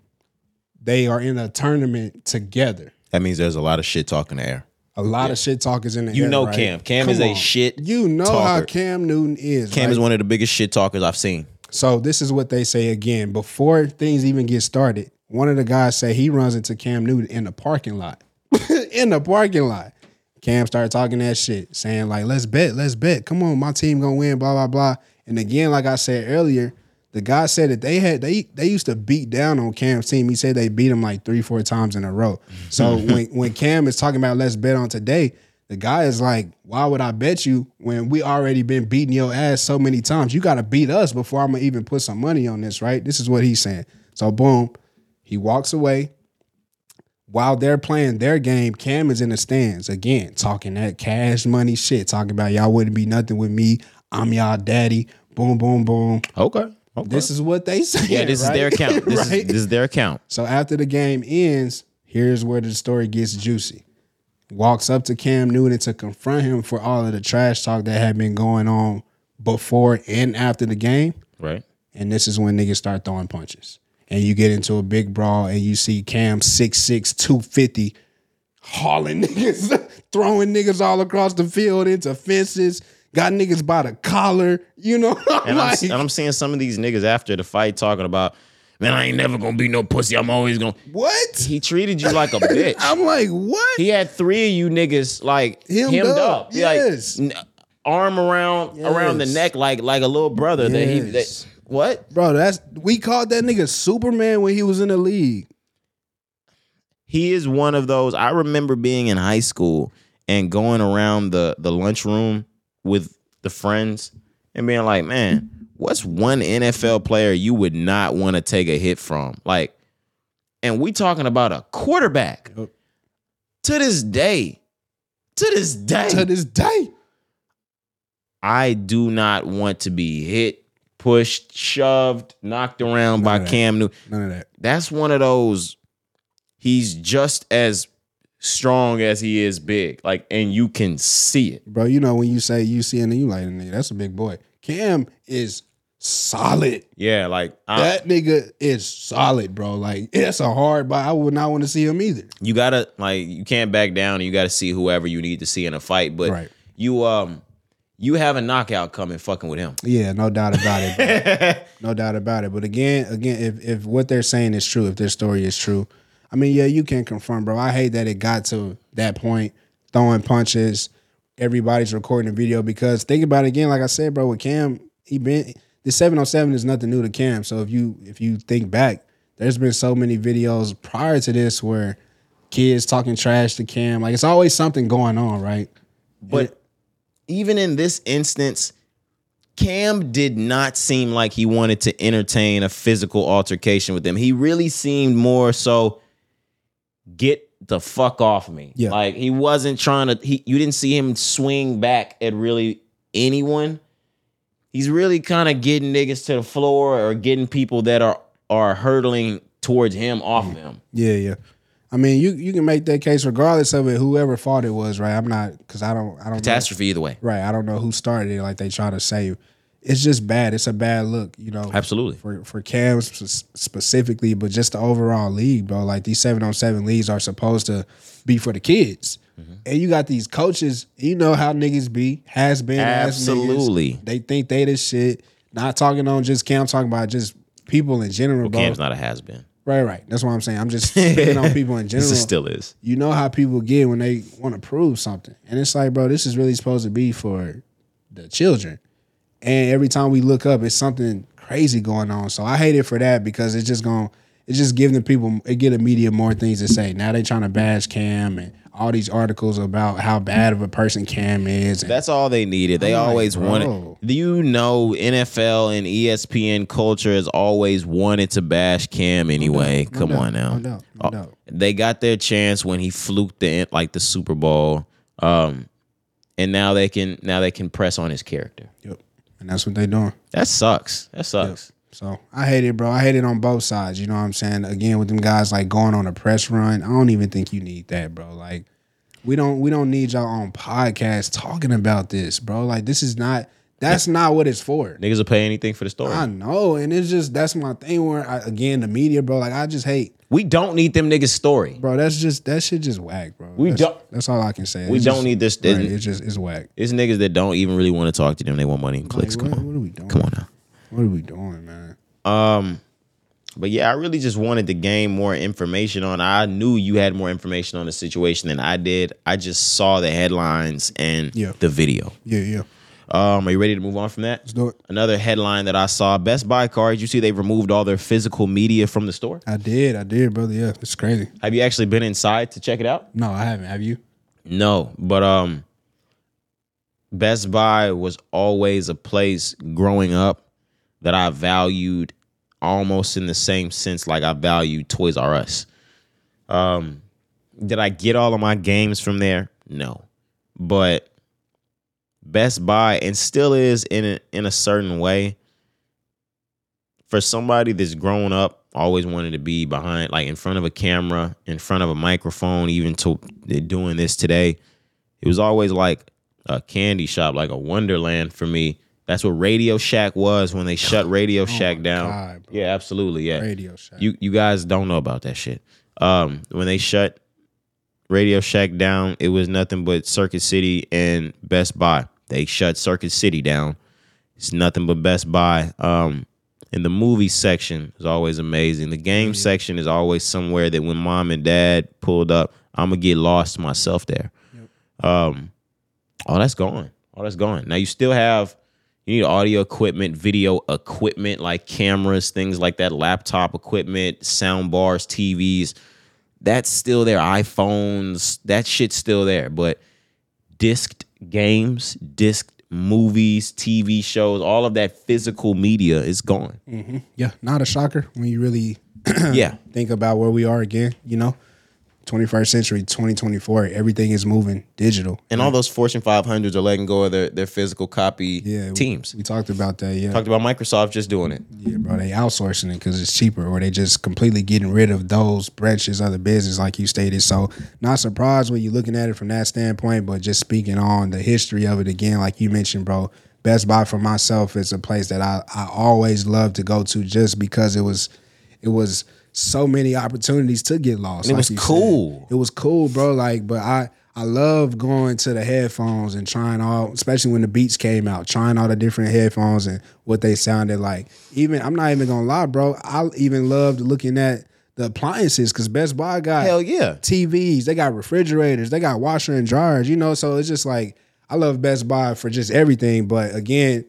they are in a tournament together. That means there's a lot of shit talking the air. A lot of shit talk is in the You air, know right? Cam. Cam Come is a shit You know how. Cam Newton is. Cam right? is one of the biggest shit talkers I've seen. So this is what they say again before things even get started. One of the guys say he runs into Cam Newton in the parking lot. in the parking lot. Cam started talking that shit, saying like, "Let's bet, let's bet. Come on, my team gonna win." Blah blah blah. And again, like I said earlier, the guy said that they had they they used to beat down on Cam's team. He said they beat him like three four times in a row. So when when Cam is talking about let's bet on today, the guy is like, "Why would I bet you when we already been beating your ass so many times? You got to beat us before I'm gonna even put some money on this, right?" This is what he's saying. So boom, he walks away. While they're playing their game, Cam is in the stands again, talking that cash money shit, talking about y'all wouldn't be nothing with me. I'm y'all daddy. Boom, boom, boom. Okay. okay. This is what they say. yeah, this is their account. This, is, this is their account. So after the game ends, here's where the story gets juicy. Walks up to Cam Newton to confront him for all of the trash talk that had been going on before and after the game. Right. And this is when niggas start throwing punches. And you get into a big brawl and you see Cam 6'6, 250 hauling niggas, throwing niggas all across the field into fences, got niggas by the collar, you know? And, like, I'm, and I'm seeing some of these niggas after the fight talking about, man, I ain't never gonna be no pussy. I'm always gonna. what? He treated you like a bitch. I'm like, what? he had three of you niggas like Hemmed hemmed, up, up, Like, yes. n- arm around around the neck like like a little brother. That he that, what Bro, that's we called that nigga Superman when he was in the league. he is one of those. I remember being in high school and going around the the lunchroom with the friends and being like, man, what's one NFL player you would not want to take a hit from? Like, and we talking about a quarterback. Yup. To this day, to this day, To this day. I do not want to be hit, pushed, shoved, knocked around by. Cam Newton. None of that. That's one of those. He's just as strong as he is big, like, and you can see it. Bro, you know when you say UCN, you like nigga, that's a big boy. Cam is solid. Yeah, like I- That nigga is solid, bro. Like it's a hard, but I would not want to see him either. you gotta like you can't back down. and You gotta see whoever you need to see in a fight, but Right. you um you have a knockout coming, fucking with him. Yeah, no doubt about it. no doubt about it. But again, again, if if what they're saying is true, if their story is true, I mean, yeah, you can confirm, bro. I hate that it got to that point, throwing punches. Everybody's recording a video because think about it again. Like I said, bro, with Cam, he been the seven on seven is nothing new to Cam. So if you if you think back, there's been so many videos prior to this where kids talking trash to Cam. Like it's always something going on, right? But even in this instance, Cam did not seem like he wanted to entertain a physical altercation with them. He really seemed more so get the fuck off me. Yeah. Like he wasn't trying to he you didn't see him swing back at really anyone. He's really kind of getting niggas to the floor or getting people that are are hurtling towards him off of him. Yeah, yeah. I mean, you you can make that case regardless of it. Whoever fought it was right. I'm not because I don't I don't know. Catastrophe either way. Right. I don't know who started it. Like they try to say, it's just bad. It's a bad look. You know. Absolutely. For for Cam specifically, but just the overall league, bro. Like these seven on seven leagues are supposed to be for the kids, Mm-hmm. and you got these coaches. You know how niggas be has been. Absolutely. They think they the shit. Not talking on just Cam. Talking about just people in general, bro. Cam's not a has been. Right, right. That's what I'm saying. I'm just speaking on people in general. This still is. you know how people get when they want to prove something. And it's like, bro, this is really supposed to be for the children. And every time we look up, it's something crazy going on. So I hate it for that because it's just going it's just giving the people it get the media more things to say. Now they trying to bash Cam and all these articles about how bad of a person Cam is. That's all they needed. They I'm always bro. wanted. Do you know NFL and ESPN culture has always wanted to bash Cam anyway? No Come doubt, on now. no no Oh. They got their chance when he fluked the like the Super Bowl Um, and now they can now they can press on his character. Yep. And that's what they doing. That sucks. That sucks. So I hate it, bro. I hate it on both sides. You know what I'm saying? Again, with them guys like going on a press run, I don't even think you need that, bro. Like, we don't we don't need y'all on podcast talking about this, bro. Like, this is not that's not what it's for. Niggas will pay anything for the story. I know, and it's just that's my thing. Where I, again, the media, bro. Like, I just hate, we don't need them niggas' story. bro. That's just that shit just whack, bro. We that's, don't- That's all I can say. we It's don't just- need this- Right, it's just it's whack. It's niggas that don't even really want to talk to them. They want money and clicks. Like, Come on. what are we doing? Come on now. What are we doing, man? Um, but yeah, I really just wanted to gain more information on. I knew you had more information on the situation than I did. I just saw the headlines and Yeah. the video. Yeah, yeah. Um, are you ready to move on from that? Let's do it. Another headline that I saw: Best Buy cards. You see, they've removed all their physical media from the store. I did, I did, brother. Yeah, it's crazy. Have you actually been inside to check it out? No, I haven't. Have you? No, but um, Best Buy was always a place growing up that I valued almost in the same sense like I value Toys R Us. Um, did I get all of my games from there? No, but Best Buy and still is in a, in a certain way for somebody that's grown up always wanted to be behind like in front of a camera in front of a microphone even to doing this today it was always like a candy shop like a wonderland for me that's what radio shack was when they shut radio shack down Oh God, yeah absolutely yeah Radio Shack. you you guys don't know about that shit. Um, when they shut Radio Shack down, it was nothing but Circuit City and Best Buy. They shut Circuit City down. It's nothing but Best Buy. Um, and the movie section is always amazing. The game section is always somewhere that when mom and dad pulled up, I'm gonna get lost myself there. Um, all that's gone. All that's gone. Now you still have you need audio equipment, video equipment like cameras, things like that, laptop equipment, sound bars, TVs. That's still there. iPhones, that shit's still there. But disked games, disked movies, TV shows, all of that physical media is gone. Mm-hmm. yeah, not a shocker when you really yeah. think about where we are again. You know, 21st century, 2024, everything is moving digital. And all those Fortune 500s are letting go of their, their physical copy Yeah, we- teams. We, talked about that. Yeah, Talked about Microsoft just doing it. yeah, bro. They outsourcing it because it's cheaper, or they just completely getting rid of those branches of the business, like you stated. So, not surprised when you're looking at it from that standpoint, but just speaking on the history of it again, like you mentioned, bro. Best Buy for myself is a place that I, I always love to go to just because it was it was so many opportunities to get lost. And it like was you said. cool. It was cool, bro. Like, but I I love going to the headphones and trying all, especially when the beats came out, trying all the different headphones and what they sounded like. Even I'm not even gonna lie, bro. I even loved looking at the appliances because Best Buy got Hell yeah. TVs, they got refrigerators, they got washer and dryers, you know. So it's just like I love Best Buy for just everything. But again,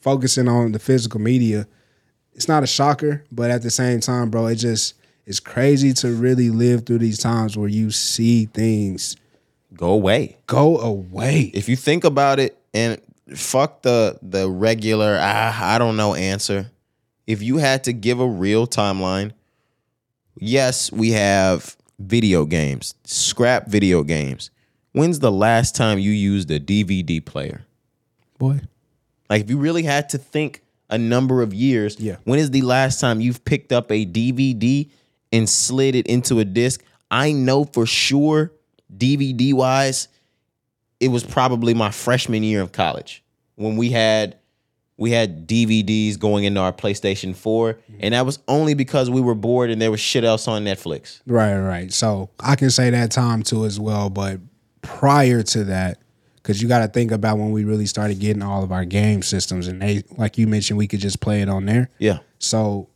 focusing on the physical media, it's not a shocker, but at the same time, bro, it just it's crazy to really live through these times where you see things Go away. go away. if you think about it and fuck the the regular ah, I don't know answer. If you had to give a real timeline, yes, we have video games, scrap video games. When's the last time you used a DVD player? Boy. Like if you really had to think a number of years, Yeah. when is the last time you've picked up a DVD and slid it into a disc? I know for sure, DVD wise, it was probably my freshman year of college when we had we had DVDs going into our PlayStation 4, mm-hmm. and that was only because we were bored and there was shit else on Netflix. Right, right. So I can say that time too as well. But prior to that, because you got to think about when we really started getting all of our game systems, and they, like you mentioned, we could just play it on there. Yeah. So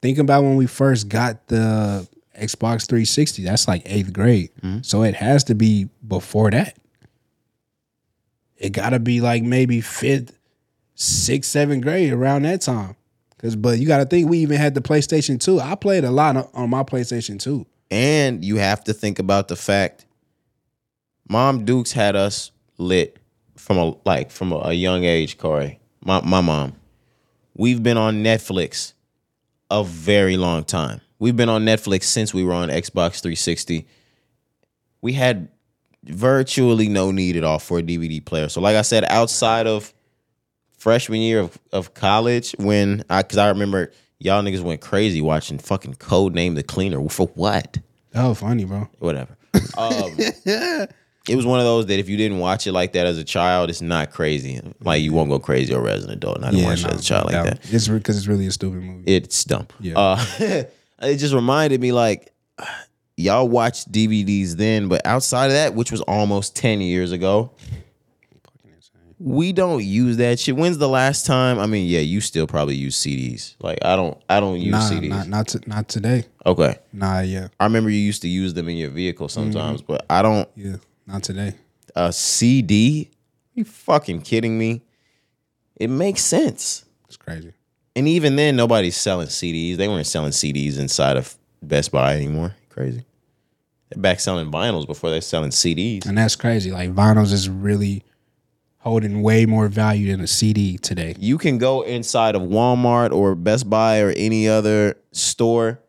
think about when we first got the Xbox 360. That's like eighth grade. Mm-hmm. So it has to be before that. It got to be like maybe fifth, sixth, seventh grade around that time. Cause, but you got to think we even had the PlayStation 2. I played a lot on my PlayStation 2. And you have to think about the fact Mom Dukes had us lit from a like from a, a young age, Corey. My my mom. We've been on Netflix a very long time. We've been on Netflix since we were on Xbox 360. We had virtually no need at all for a DVD player. So, like I said, outside of freshman year of, of college, when I, because I remember y'all niggas went crazy watching fucking Code Name the Cleaner for what? Oh, funny, bro. Whatever. Um, it was one of those that if you didn't watch it like that as a child, it's not crazy. Like you won't go crazy over as an adult. And I didn't watch it as a child like no that. It's because it's really a stupid movie. It's dumb. Yeah. Uh, it just reminded me like y'all watched DVDs then, but outside of that, which was almost 10 years ago, we don't use that shit. When's the last time? I mean, yeah, you still probably use CDs. Like I don't I don't use nah, CDs. not not, to, not today. okay. Nah, yeah, I remember you used to use them in your vehicle sometimes, Mm-hmm. but I don't yeah, not today. a CD? you fucking kidding me? It makes sense. It's crazy. And even then, nobody's selling CDs. They weren't selling CDs inside of Best Buy anymore. Crazy. They're back selling vinyls before they're selling CDs. And that's crazy. Like vinyls is really holding way more value than a CD today. You can go inside of Walmart or Best Buy or any other store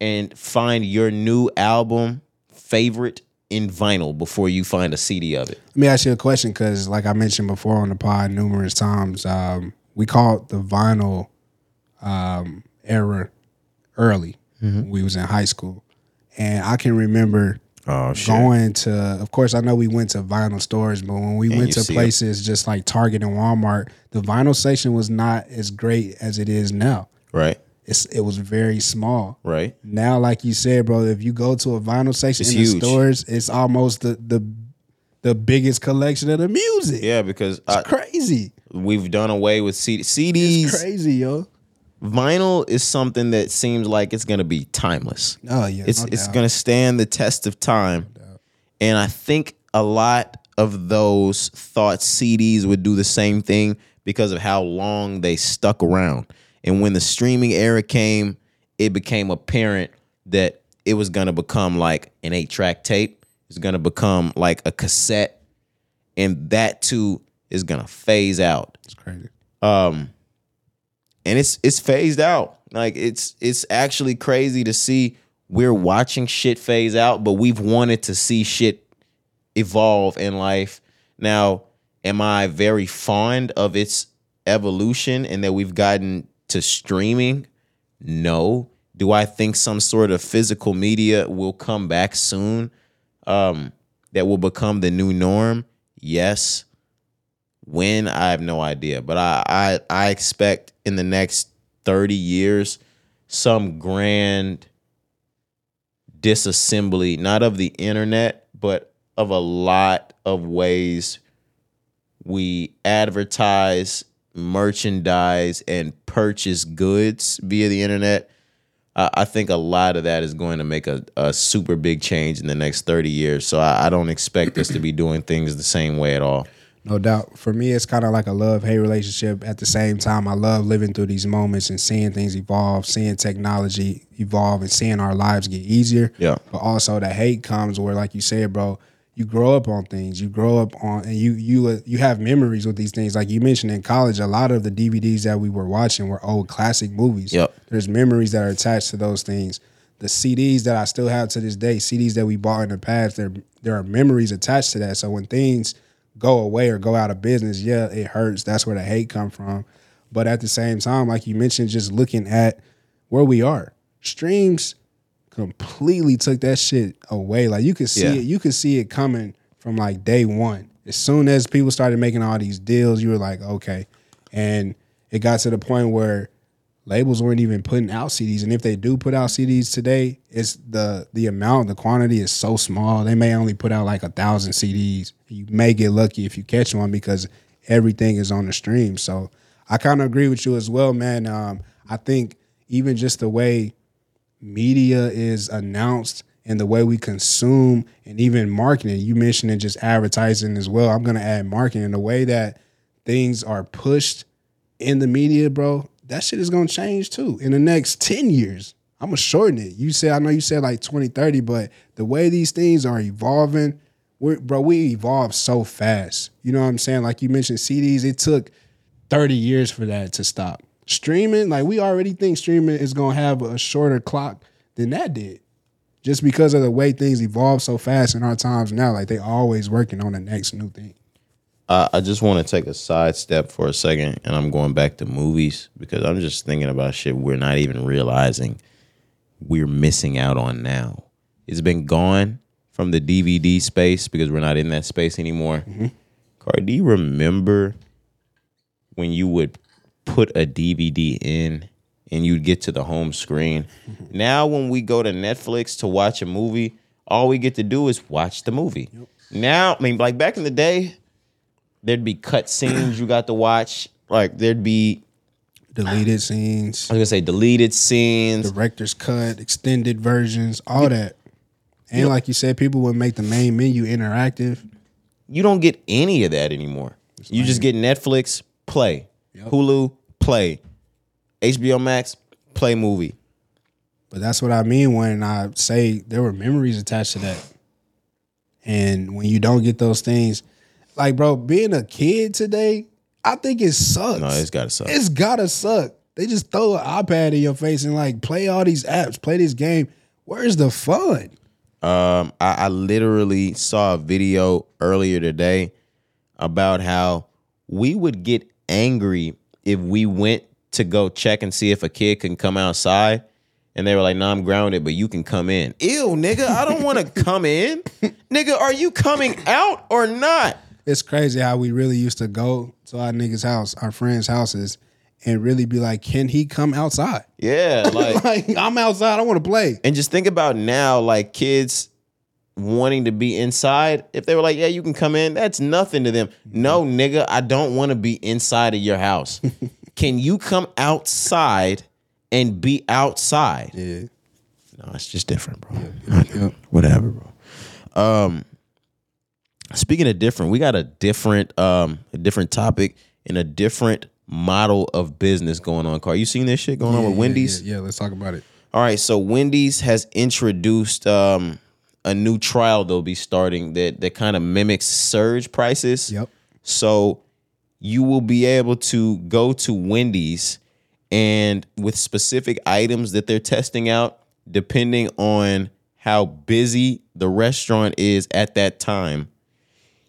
and find your new album favorite in vinyl before you find a CD of it. Let me ask you a question because, like I mentioned before on the pod numerous times, um, we called the vinyl um, era early. Mm-hmm. We was in high school, and I can remember Oh going to. Of course, I know we went to vinyl stores, but when we went to see 'em. places just like Target and Walmart, the vinyl section was not as great as it is now. Right, It's it was very small. right. Now, like you said, bro, if you go to a vinyl section It's in huge. the stores, it's almost the the the biggest collection of the music. Yeah, because I, It's crazy. we've done away with CD- CDs. It's crazy, yo. Vinyl is something that seems like it's gonna be timeless. Oh yeah, it's no it's doubt. gonna stand the test of time. And I think a lot of those thought CDs would do the same thing because of how long they stuck around. And when the streaming era came, it became apparent that it was gonna become like an eight track tape. It's gonna become like a cassette, and that too is gonna phase out It's crazy. um and it's it's phased out like it's it's actually crazy to see we're watching shit phase out but we've wanted to see shit evolve in life now am i very fond of its evolution and that we've gotten to streaming? No. Do i think some sort of physical media will come back soon um that will become the new norm? Yes. When? I have no idea, but I I, I expect in the next 30 years some grand disassembly, not of the internet, but of a lot of ways we advertise, merchandise, and purchase goods via the internet. I I think a lot of that is going to make a, a super big change in the next 30 years. So I, I don't expect us to be doing things the same way at all. No doubt. For me, it's kind of like a love hate relationship. At the same time, I love living through these moments and seeing things evolve, seeing technology evolve, and seeing our lives get easier. Yeah. But also, the hate comes where, like you said, bro, you grow up on things. You grow up on, and you you uh, you have memories with these things. Like you mentioned in college, a lot of the DVDs that we were watching were old classic movies. Yep. There's memories that are attached to those things. The CDs that I still have to this day, CDs that we bought in the past, there there are memories attached to that. So when things go away or go out of business, yeah, it hurts. That's where the hate come from. But at the same time, like you mentioned, just looking at where we are, streams completely took that shit away. Like you could see Yeah. it, you could see it coming from like day one. As soon as people started making all these deals, you were like, okay. And it got to the point where labels weren't even putting out CDs. And if they do put out CDs today, it's the the amount, the quantity is so small. They may only put out like a thousand CDs. You may get lucky if you catch one because everything is on the stream. So I kind of agree with you as well, man. Um, I think even just the way media is announced and the way we consume and even marketing. You mentioned just advertising as well. I'm gonna add marketing. The way that things are pushed in the media, bro, that shit is gonna change too in the next 10 years. I'm gonna shorten it. You said I know you said like 2030, but the way these things are evolving, bro, we evolve so fast. You know what I'm saying? Like you mentioned CDs, it took 30 years for that to stop. Streaming, like we already think streaming is gonna have a shorter clock than that did. just because of the way things evolve so fast in our times now. Like they always working on the next new thing. I, I just want to take a side step for a second, and I'm going back to movies because I'm just thinking about shit we're not even realizing we're missing out on now. It's been gone from the DVD space because we're not in that space anymore. Mm-hmm. Cardi, do you remember when you would put a DVD in and you'd get to the home screen? Mm-hmm. Now, when we go to Netflix to watch a movie, all we get to do is watch the movie. Now, I mean, like back in the day, there'd be cut scenes you got to watch. Like there'd be, Deleted scenes, I was gonna say, deleted scenes. director's cut, extended versions, all that. And like you said, people would make the main menu interactive. You don't get any of that anymore. You just get Netflix, play, Hulu, play, HBO Max, play movie. But that's what I mean when I say there were memories attached to that. And when you don't get those things, like bro, being a kid today, I think it sucks. No, it's gotta suck. It's gotta suck. They just throw an iPad in your face and like play all these apps, play this game. Where's the fun? Um, I, I literally saw a video earlier today about how we would get angry if we went to go check and see if a kid can come outside. And they were like, nah, I'm grounded, but you can come in. Ew, nigga, I don't want to come in. nigga, are you coming out or not? It's crazy how we really used to go to our niggas' house, our friends' houses, and really be like, can he come outside? Yeah, like Like, I'm outside, I want to play. And just think about now, like kids wanting to be inside. If they were like, "Yeah, you can come in," that's nothing to them. No, nigga, I don't want to be inside of your house. can you come outside and be outside? Yeah. No, it's just different, bro. Whatever, bro. Um, speaking of different, we got a different, um, a different topic and a different model of business going on. Car, you seen this shit going on with Wendy's? Yeah, yeah, let's talk about it. All right, so Wendy's has introduced um, a new trial they'll be starting that that kind of mimics surge prices. Yep. So you will be able to go to Wendy's and with specific items that they're testing out, depending on how busy the restaurant is at that time,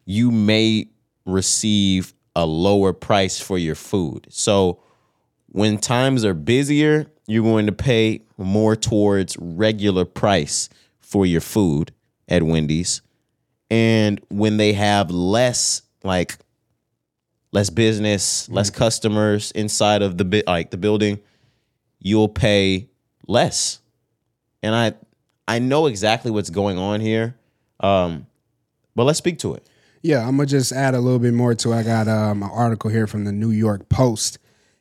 you may receive a lower price for your food. So when times are busier, you're going to pay more towards regular price for your food at Wendy's. And when they have less like less business, less customers inside of the bit like the building, you'll pay less. And I I know exactly what's going on here. Um but let's speak to it. Yeah, I'm gonna just add a little bit more to. It. I got um, an article here from the New York Post.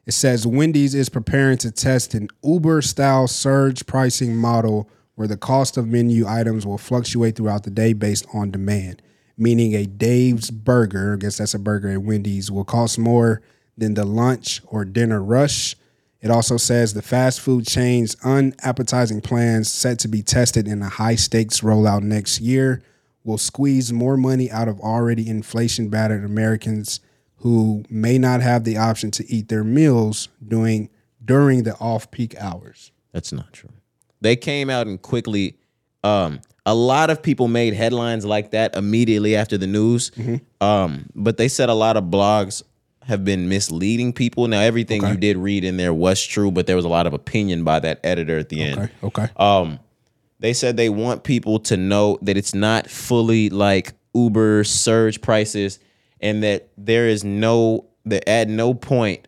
It says Wendy's is preparing to test an Uber-style surge pricing model where the cost of menu items will fluctuate throughout the day based on demand. Meaning, a Dave's burger, I guess that's a burger at Wendy's, will cost more than the lunch or dinner rush. It also says the fast food chain's unappetizing plans set to be tested in a high stakes rollout next year will squeeze more money out of already inflation battered Americans who may not have the option to eat their meals during during the off peak hours. That's not true. They came out and quickly. Um, a lot of people made headlines like that immediately after the news. Um, but they said a lot of blogs have been misleading people. Now everything you did read in there was true, but there was a lot of opinion by that editor at the end. Okay. Okay. Um, they said they want people to know that it's not fully like Uber surge prices, and that there is no that at no point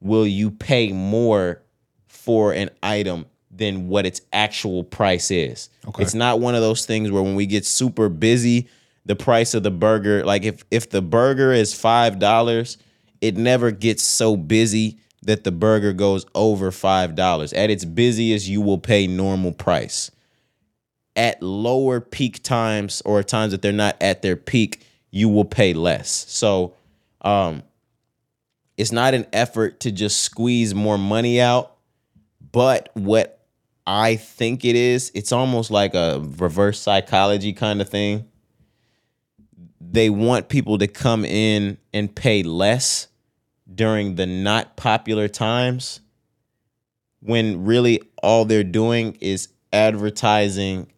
will you pay more for an item than what its actual price is. Okay. It's not one of those things where when we get super busy, the price of the burger, like if if the burger is five dollars, it never gets so busy that the burger goes over five dollars. At its busiest, you will pay normal price. At lower peak times or times that they're not at their peak, you will pay less. So um it's not an effort to just squeeze more money out, but what I think it is, it's almost like a reverse psychology kind of thing. They want people to come in and pay less during the not popular times when really all they're doing is advertising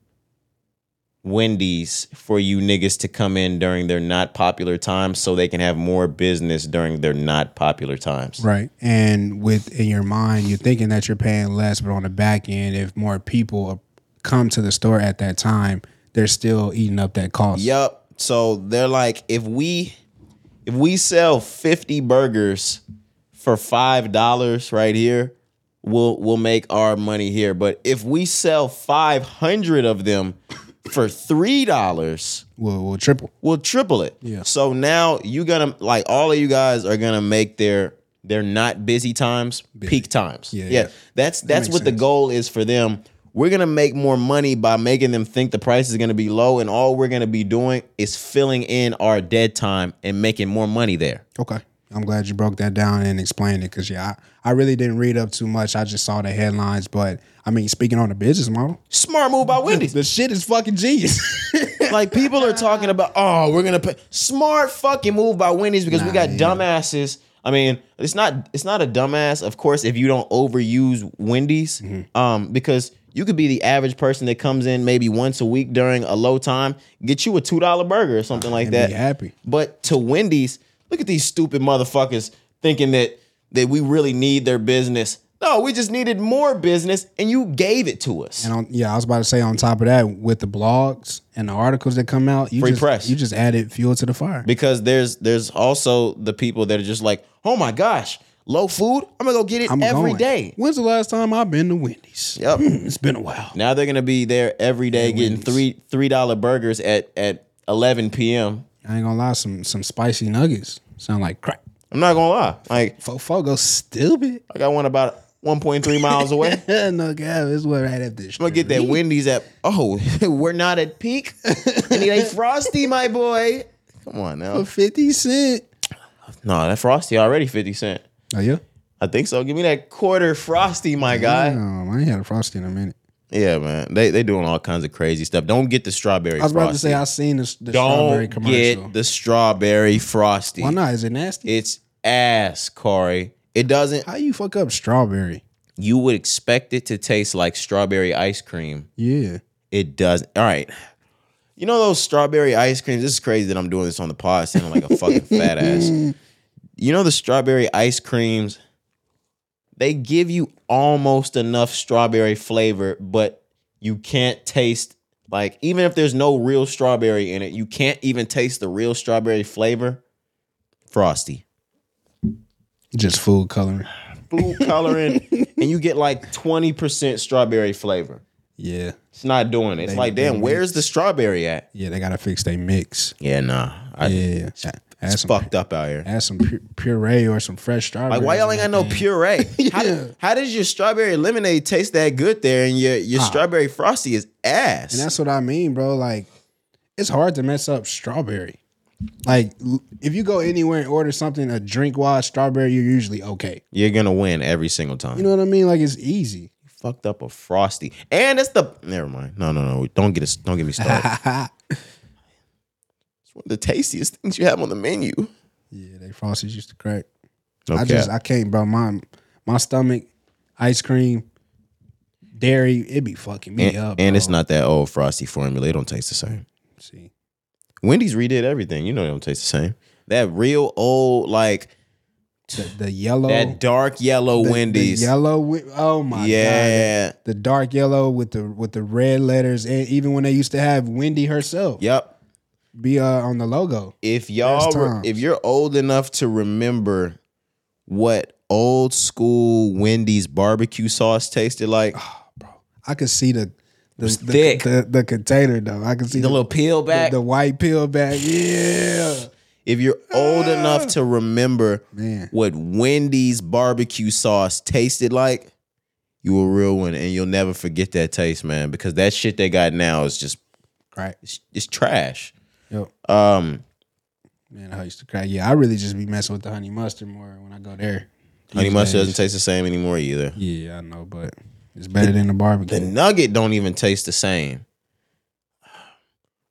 Wendy's for you niggas to come in during their not popular times so they can have more business during their not popular times. Right. And with in your mind, you're thinking that you're paying less, but on the back end, if more people come to the store at that time, they're still eating up that cost. Yup. So they're like, if we if we sell 50 burgers for five dollars right here, we'll we'll make our money here. But if we sell 500 of them for three dollars, We'll, we'll triple. we'll triple it. Yeah. So now you gonna like all of you guys are gonna make their their not busy times peak times. Yeah, yeah. yeah. That's that's makes what the goal is for them. We're gonna make more money by making them think the price is gonna be low, and all we're gonna be doing is filling in our dead time and making more money there. Okay. I'm glad you broke that down and explained it because, yeah, I, I really didn't read up too much. I just saw the headlines. But, I mean, speaking on the business model, Smart move by Wendy's. the shit is fucking genius. like people are talking about, oh, we're gonna pay smart fucking move by Wendy's because we got yeah. dumbasses. I mean, it's not it's not a dumbass, of course, if you don't overuse Wendy's. Mm-hmm. Um, because you could be the average person that comes in maybe once a week during a low time, get you a two dollar burger or something like that. be happy. But to Wendy's, look at these stupid motherfuckers thinking that that we really need their business. No, we just needed more business, and you gave it to us. And on, yeah, I was about to say on top of that, with the blogs and the articles that come out, you Free just press. you just added fuel to the fire. because there's there's also the people that are just like, oh my gosh, low food. I'm gonna go get it I'm every going. day. When's the last time I've been to Wendy's? Yep. Hmm, it's been a while. Now they're gonna be there every day getting Wendy's. three three dollar burgers at at 11 p.m. I ain't gonna lie, some some spicy nuggets sound like crack. I'm not gonna lie, like Fofo go stupid. I got one about 1.3 miles away. I'm no cap, it's what right after the gonna get that Wendy's at. Oh, we're not at peak. I need a frosty, my boy. Come on now. for fifty cent. No, that frosty already 50 cent. Oh yeah. I think so. Give me that quarter frosty, my guy. Oh, I ain't had a frosty in a minute. Yeah, man. They they doing all kinds of crazy stuff. Don't get the strawberry. I was about frosty. to say I seen the, the strawberry Don't commercial. get the strawberry frosty. Why not? Is it nasty? It's ass, Corey. It doesn't. How you fuck up strawberry? You would expect it to taste like strawberry ice cream. Yeah. It doesn't. All right. You know those strawberry ice creams? This is crazy that I'm doing this on the pod, sounding like a fucking fat ass. You know the strawberry ice creams? They give you almost enough strawberry flavor, but you can't taste like even if there's no real strawberry in it, you can't even taste the real strawberry flavor. Frosty. Just food coloring. Food coloring, and you get like 20% strawberry flavor. Yeah. It's not doing it. It's They- like, damn, where's mix. the strawberry at? Yeah, they gotta fix their mix. Yeah, nah. I, Yeah. Add It's some, fucked up out here. add some pu- puree or some fresh strawberry. Like, why y'all ain't got no in that thing. puree? how, Yeah. how does your strawberry lemonade taste that good there, and your your ah. strawberry frosty is ass? And that's what I mean, bro. Like, it's hard to mess up strawberry. Like, if you go anywhere and order something, a drink wise strawberry, you're usually okay. You're gonna win every single time. You know what I mean? Like, it's easy. fucked up a frosty, and it's the never mind. No, no, no. Don't get us. Don't get me started. it's one of the tastiest things you have on the menu. Yeah, they frosties used to crack. No I just, I can't, bro. My my stomach, ice cream, dairy, it be fucking me and, up. and bro. it's not that old frosty formula. It don't taste the same. See, Wendy's redid everything. You know, they don't taste the same. That real old like the, the yellow, that dark yellow the- the Wendy's. yellow. wi- Oh my god, yeah. the dark yellow with the with the red letters, and even when they used to have Wendy herself Yep. Be uh, on the logo. if y'all re- if you're old enough to remember what old school Wendy's barbecue sauce tasted like, bro, I could see the the, the, thick. the, the container though. I can see the little peel back. the white peel back. Yeah, if you're old enough to remember man. what Wendy's barbecue sauce tasted like, you a real one, and you'll never forget that taste, man. Because that shit they got now is just Right. it's, it's trash. Yo, Um, man, I used to cry. Yeah, I really just be messing with the honey mustard more when I go there. honey These mustard days. doesn't taste the same anymore either. Yeah, I know, but it's better than the barbecue. The nugget don't even taste the same.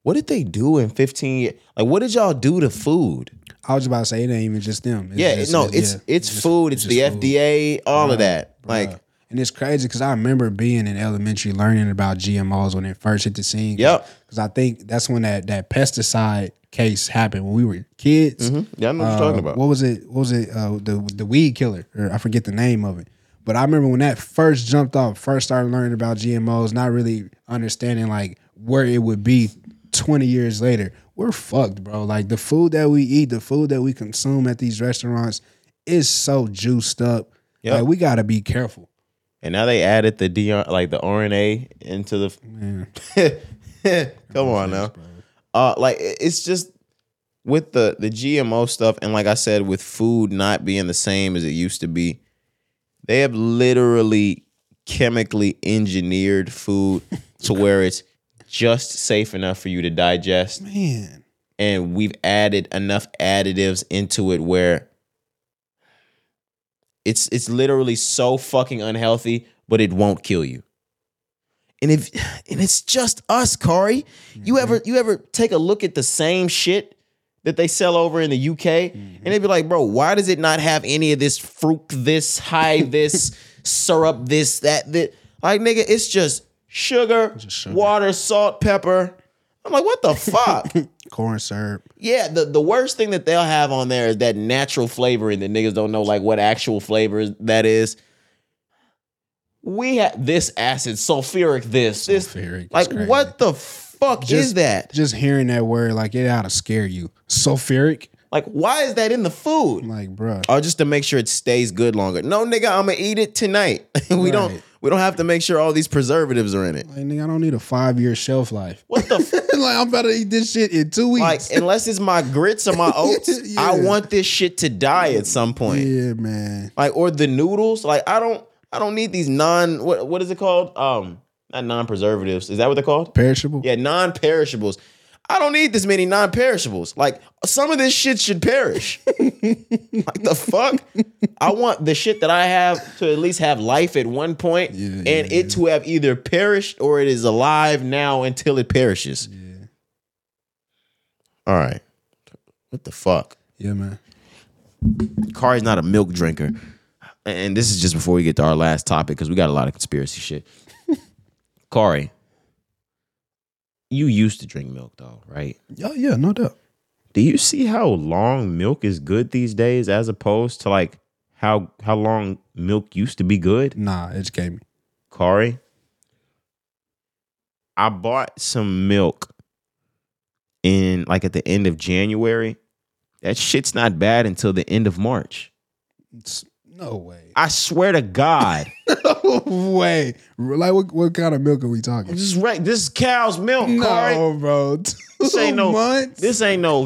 What did they do in 15 years? Like, what did y'all do to food? I was about to say it ain't even just them. It's yeah, just- no, it's yeah, it's just- food, it's, the food. FDA, all of that. Like, And it's crazy because I remember being in elementary learning about GMOs when it first hit the scene. Yep. Because I think that's when that that pesticide case happened when we were kids. Yeah, I know what you're Uh, talking about. What was it? What was it? Uh, the the weed killer, or I forget the name of it. But I remember when that first jumped off, first started learning about GMOs, not really understanding like where it would be 20 years later. We're fucked, bro. Like the food that we eat, the food that we consume at these restaurants is so juiced up. Yep. Like we gotta be careful. And now they added the D like the RNA into the. Come on now, uh, like it's just with the the GMO stuff, and like I said, with food not being the same as it used to be, they have literally chemically engineered food to where it's just safe enough for you to digest, Man. and we've added enough additives into it where it's it's literally so fucking unhealthy, but it won't kill you. And if and it's just us, Corey. You mm-hmm. ever you ever take a look at the same shit that they sell over in the UK, and mm-hmm. they'd be like, bro, why does it not have any of this fruit, this high, this syrup, this, that, that? Like, nigga, it's just sugar, sugar. water, salt, pepper. I'm like, what the fuck? Corn syrup. Yeah, the, the worst thing that they'll have on there is that natural flavoring that niggas don't know like what actual flavor that is. We have this acid, sulfuric this, this Sulfuric, like what the fuck is that? Just hearing that word, like it ought to scare you. Sulfuric? Like why is that in the food? Like, bruh. Oh, just to make sure it stays good longer. No, nigga, I'm gonna eat it tonight. we don't Right. We don't have to make sure all these preservatives are in it. Like, nigga, I don't need a five year shelf life. What the f- like, I'm about to eat this shit in two weeks. like unless it's my grits or my oats, I want this shit to die at some point. yeah, man. like or the noodles like i don't i don't need these non what what is it called um not non-preservatives is that what they're called Perishable? yeah non-perishables i don't need this many non-perishables. Like some of this shit should perish. Like the fuck? I want the shit that i have to at least have life at one point Yeah, and yeah, it to have either perished or it is alive now until it perishes. All right. What the fuck? Yeah, man. Cari's not a milk drinker. And this is just before we get to our last topic because we got a lot of conspiracy shit. Cari, you used to drink milk though, right? Yeah, yeah, no doubt. Do you see how long milk is good these days as opposed to like how how long milk used to be good? Nah, educate me. Cari, I bought some milk in like at the end of January. That shit's not bad until the end of March. It's- no way. I swear to God. No way. Like, what, what kind of milk are we talking? This is right. This is cow's milk, Corey. No, bro. This ain't no. months? This ain't no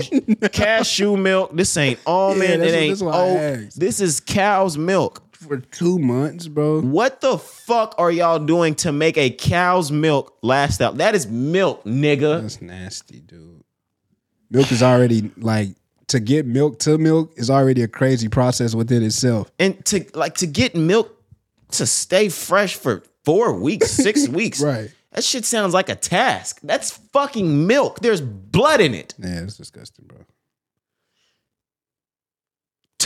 cashew milk. This ain't almond. Yeah, it ain't that's what I oat. This is cow's milk. for two months, bro. What the fuck are y'all doing to make a cow's milk last out? That is milk, nigga. That's nasty, dude. Milk is already like to get milk to milk is already a crazy process within itself. And to like to get milk to stay fresh for four weeks, six weeks. Right. That shit sounds like a task. That's fucking milk. There's blood in it. Yeah, it's disgusting, bro.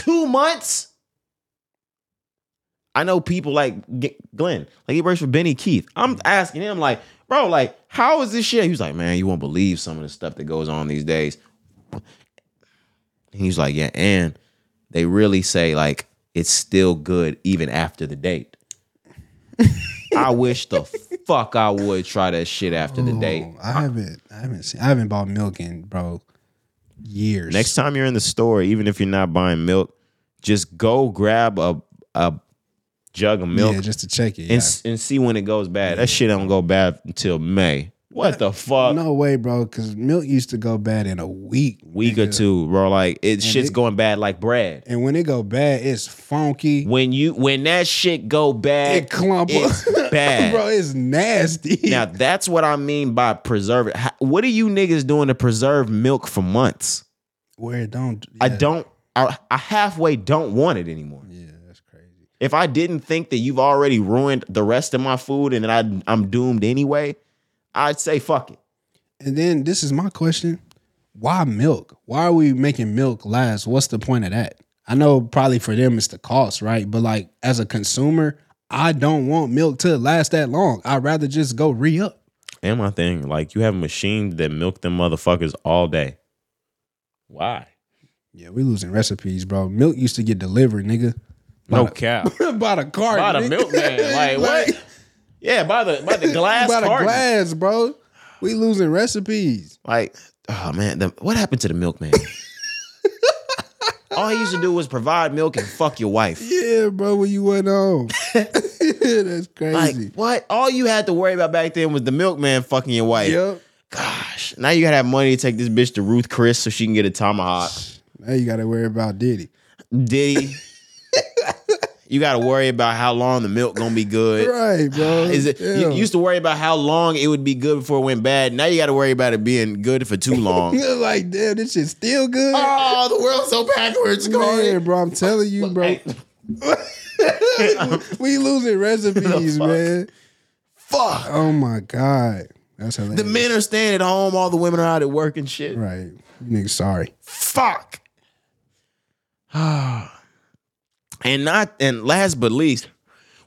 two months. I know people like Glenn, like he works for Benny Keith. I'm asking him, like, bro, like, how is this shit? He was like, man, you won't believe some of the stuff that goes on these days. And he's like, yeah, and they really say like it's still good even after the date. I wish the fuck I would try that shit after the date. Oh, I haven't I haven't seen I haven't bought milk in bro years. Next time you're in the store, even if you're not buying milk, just go grab a a jug of milk Yeah, just to check it. and, yeah. s- and see when it goes bad. That shit don't go bad until May. What the fuck? No way, bro, because milk used to go bad in a week. Week or two, bro. Like it shit's it- going bad like bread. And when it go bad, it's funky. When you when that shit go bad, it clump it's bad. bro, it's nasty. Now that's what I mean by preserve What are you niggas doing to preserve milk for months? Where it don't I don't. I, I halfway don't want it anymore. Yeah, that's crazy. If I didn't think that you've already ruined the rest of my food and that I, I'm doomed anyway, I'd say fuck it. And then this is my question. Why milk? Why are we making milk last? What's the point of that? I know probably for them it's the cost, right? But like as a consumer, I don't want milk to last that long. I'd rather just go re up. And my thing, like you have machines that milk them motherfuckers all day. Why? Yeah, we losing recipes, bro. Milk used to get delivered, nigga. No cap. by the cart. by the nigga. milkman. Like what? Yeah, by the by the glass by the carton. glass, bro. We losing recipes. Like, oh man, the, what happened to the milkman? All he used to do was provide milk and fuck your wife. Yeah, bro, when you went home. That's crazy. Like crazy. what? All you had to worry about back then was the milkman fucking your wife. yep. Gosh, now you gotta have money to take this bitch to Ruth Chris so she can get a tomahawk. Now you gotta worry about Diddy. Diddy. You gotta worry about how long the milk gonna be good. Right, bro. Is it? You used to worry about how long it would be good before it went bad. Now you got to worry about it being good for too long. You're like, damn, this shit's still good. oh, the world's so backwards, Man, bro, I'm telling you, bro. we losing recipes, man. Fuck. Oh my god, that's hilarious. The men are staying at home. All the women are out at work and shit. right? You niggas sorry. Fuck. and not and last but least,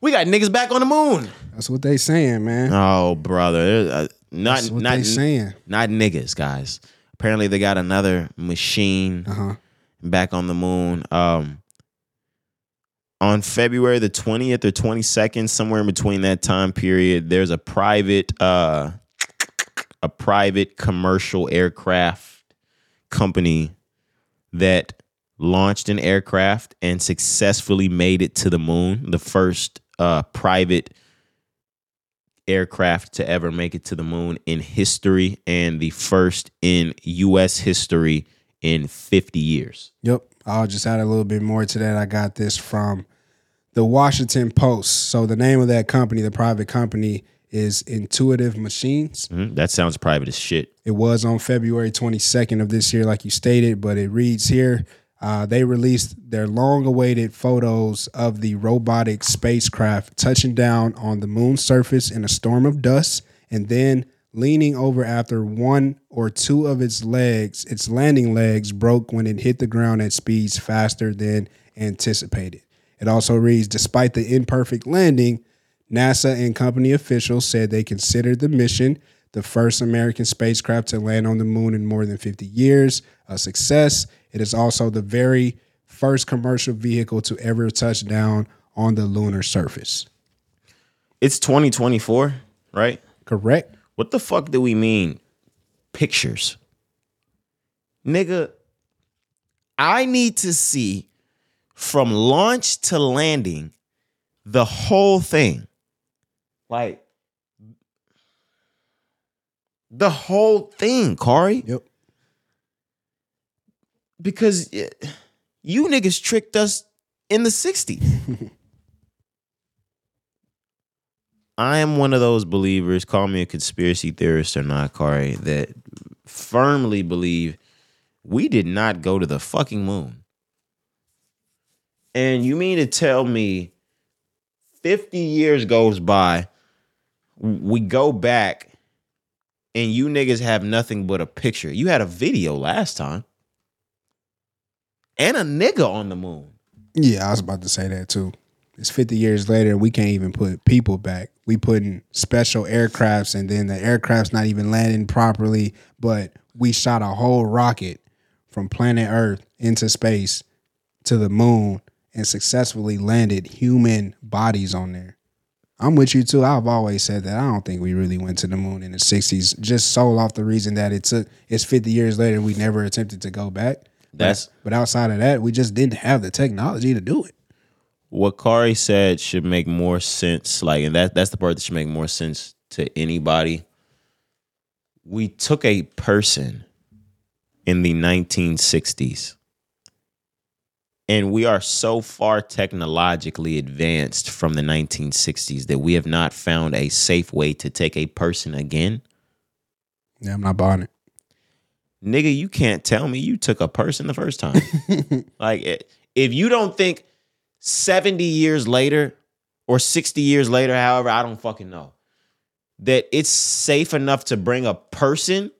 we got niggas back on the moon. That's what they saying, man. Oh, brother, uh, not That's what not they saying. not niggas, guys. Apparently, they got another machine Uh huh. back on the moon. Um, on February the 20th or 22nd, somewhere in between that time period, there's a private uh a private commercial aircraft company that launched an aircraft and successfully made it to the moon. The first uh private aircraft to ever make it to the moon in history and the first in US history in 50 years. Yep. I'll just add a little bit more to that. I got this from the Washington Post. So the name of that company, the private company, is Intuitive Machines. Mhm, That sounds private as shit. It was on February 22nd of this year, like you stated, but it reads here. Uh, they released their long awaited photos of the robotic spacecraft touching down on the moon's surface in a storm of dust and then leaning over after one or two of its legs, its landing legs, broke when it hit the ground at speeds faster than anticipated. It also reads Despite the imperfect landing, NASA and company officials said they considered the mission the first American spacecraft to land on the moon in more than 50 years a success. It is also the very first commercial vehicle to ever touch down on the lunar surface. It's 2024, right? Correct? What the fuck do we mean? Pictures. Nigga, I need to see from launch to landing the whole thing. Like the whole thing, Corey. Yep. Because eh, you niggas tricked us in the 60s. I am one of those believers, call me a conspiracy theorist or not, Cari, that firmly believe we did not go to the fucking moon. And you mean to tell me 50 years goes by, we go back, and you niggas have nothing but a picture. You had a video last time. And a nigga on the moon. Yeah, I was about to say that too. It's 50 years later, we can't even put people back. We putting special aircrafts, and then the aircraft's not even landing properly. But we shot a whole rocket from planet Earth into space to the moon and successfully landed human bodies on there. I'm with you too. I've always said that I don't think we really went to the moon in the 60s, just sold off the reason that it took it's 50 years later we never attempted to go back. That's But outside of that, we just didn't have the technology to do it. what Cari said should make more sense. Like, and that that's the part that should make more sense to anybody. We took a person in the 1960s, and we are so far technologically advanced from the 1960s that we have not found a safe way to take a person again. Yeah, I'm not buying it. Nigga, you can't tell me you took a person the first time. like, eh, if you don't think 70 years later or 60 years later, however, I don't fucking know, that it's safe enough to bring a person,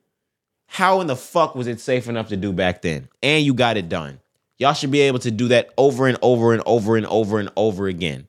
how in the fuck was it safe enough to do back then? And you got it done. Y'all should be able to do that over and over and over and over and over again.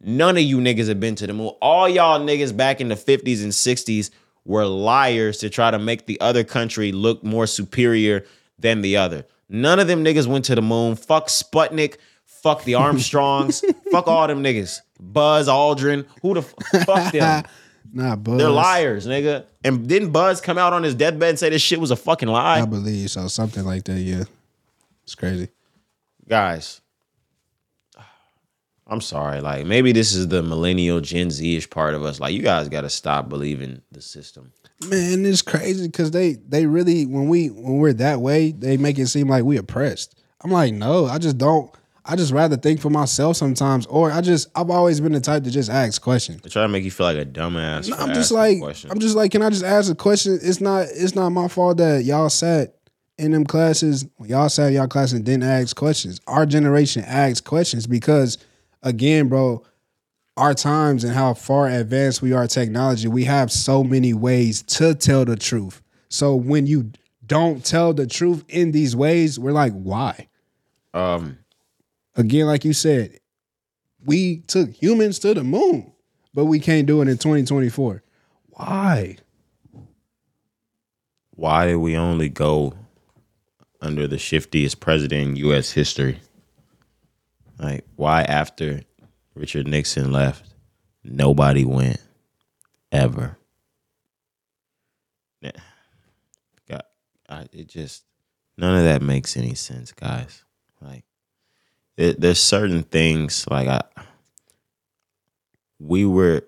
None of you niggas have been to the moon. All y'all niggas back in the 50s and 60s were liars to try to make the other country look more superior than the other. None of them niggas went to the moon. Fuck Sputnik. Fuck the Armstrongs. fuck all them niggas. Buzz Aldrin. Who the f- fuck them? Nah, Buzz. They're liars, nigga. And didn't Buzz come out on his deathbed and say this shit was a fucking lie? I believe so. Something like that. Yeah, it's crazy. guys, I'm sorry. Like maybe this is the millennial Gen Z-ish part of us. Like you guys got to stop believing the system. Man, it's crazy because they they really when we when we're that way, they make it seem like we oppressed. I'm like, no, I just don't. I just rather think for myself sometimes, or I just I've always been the type to just ask questions. They try to make you feel like a dumbass. No, I'm just like. I'm just like, can I just ask a question? It's not it's not my fault that y'all sat in them classes. Y'all sat in y'all class and didn't ask questions. Our generation asks questions because again, bro, our times and how far advanced we are technology, we have so many ways to tell the truth. So when you don't tell the truth in these ways, we're like, why? um, Again, like you said, we took humans to the moon, but we can't do it in 2024. Why? why did we only go under the shiftiest president in U.S. history? Like why after Richard Nixon left, nobody went ever. God, I, it just none of that makes any sense, guys. Like, it, there's certain things like I, we were,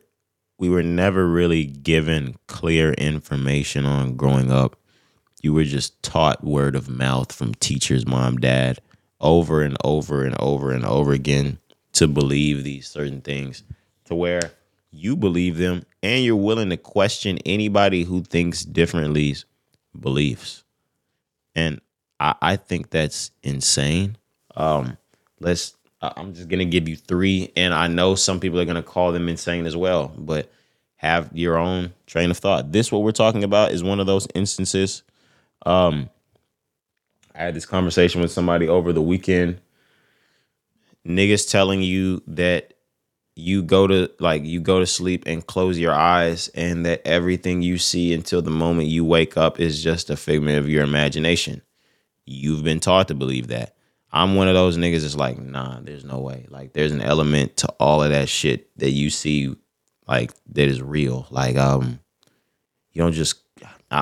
we were never really given clear information on growing up. You were just taught word of mouth from teachers, mom, dad, over and over and over and over again to believe these certain things, to where you believe them and you're willing to question anybody who thinks differently's beliefs. And I, I think that's insane. Um, let's I'm just gonna give you three, and I know some people are gonna call them insane as well, but have your own train of thought. This what we're talking about is one of those instances. Um, I had this conversation with somebody over the weekend. Niggas telling you that you go to like you go to sleep and close your eyes and that everything you see until the moment you wake up is just a figment of your imagination. You've been taught to believe that. I'm one of those niggas that's like, nah, there's no way. Like there's an element to all of that shit that you see like that is real. Like um you don't just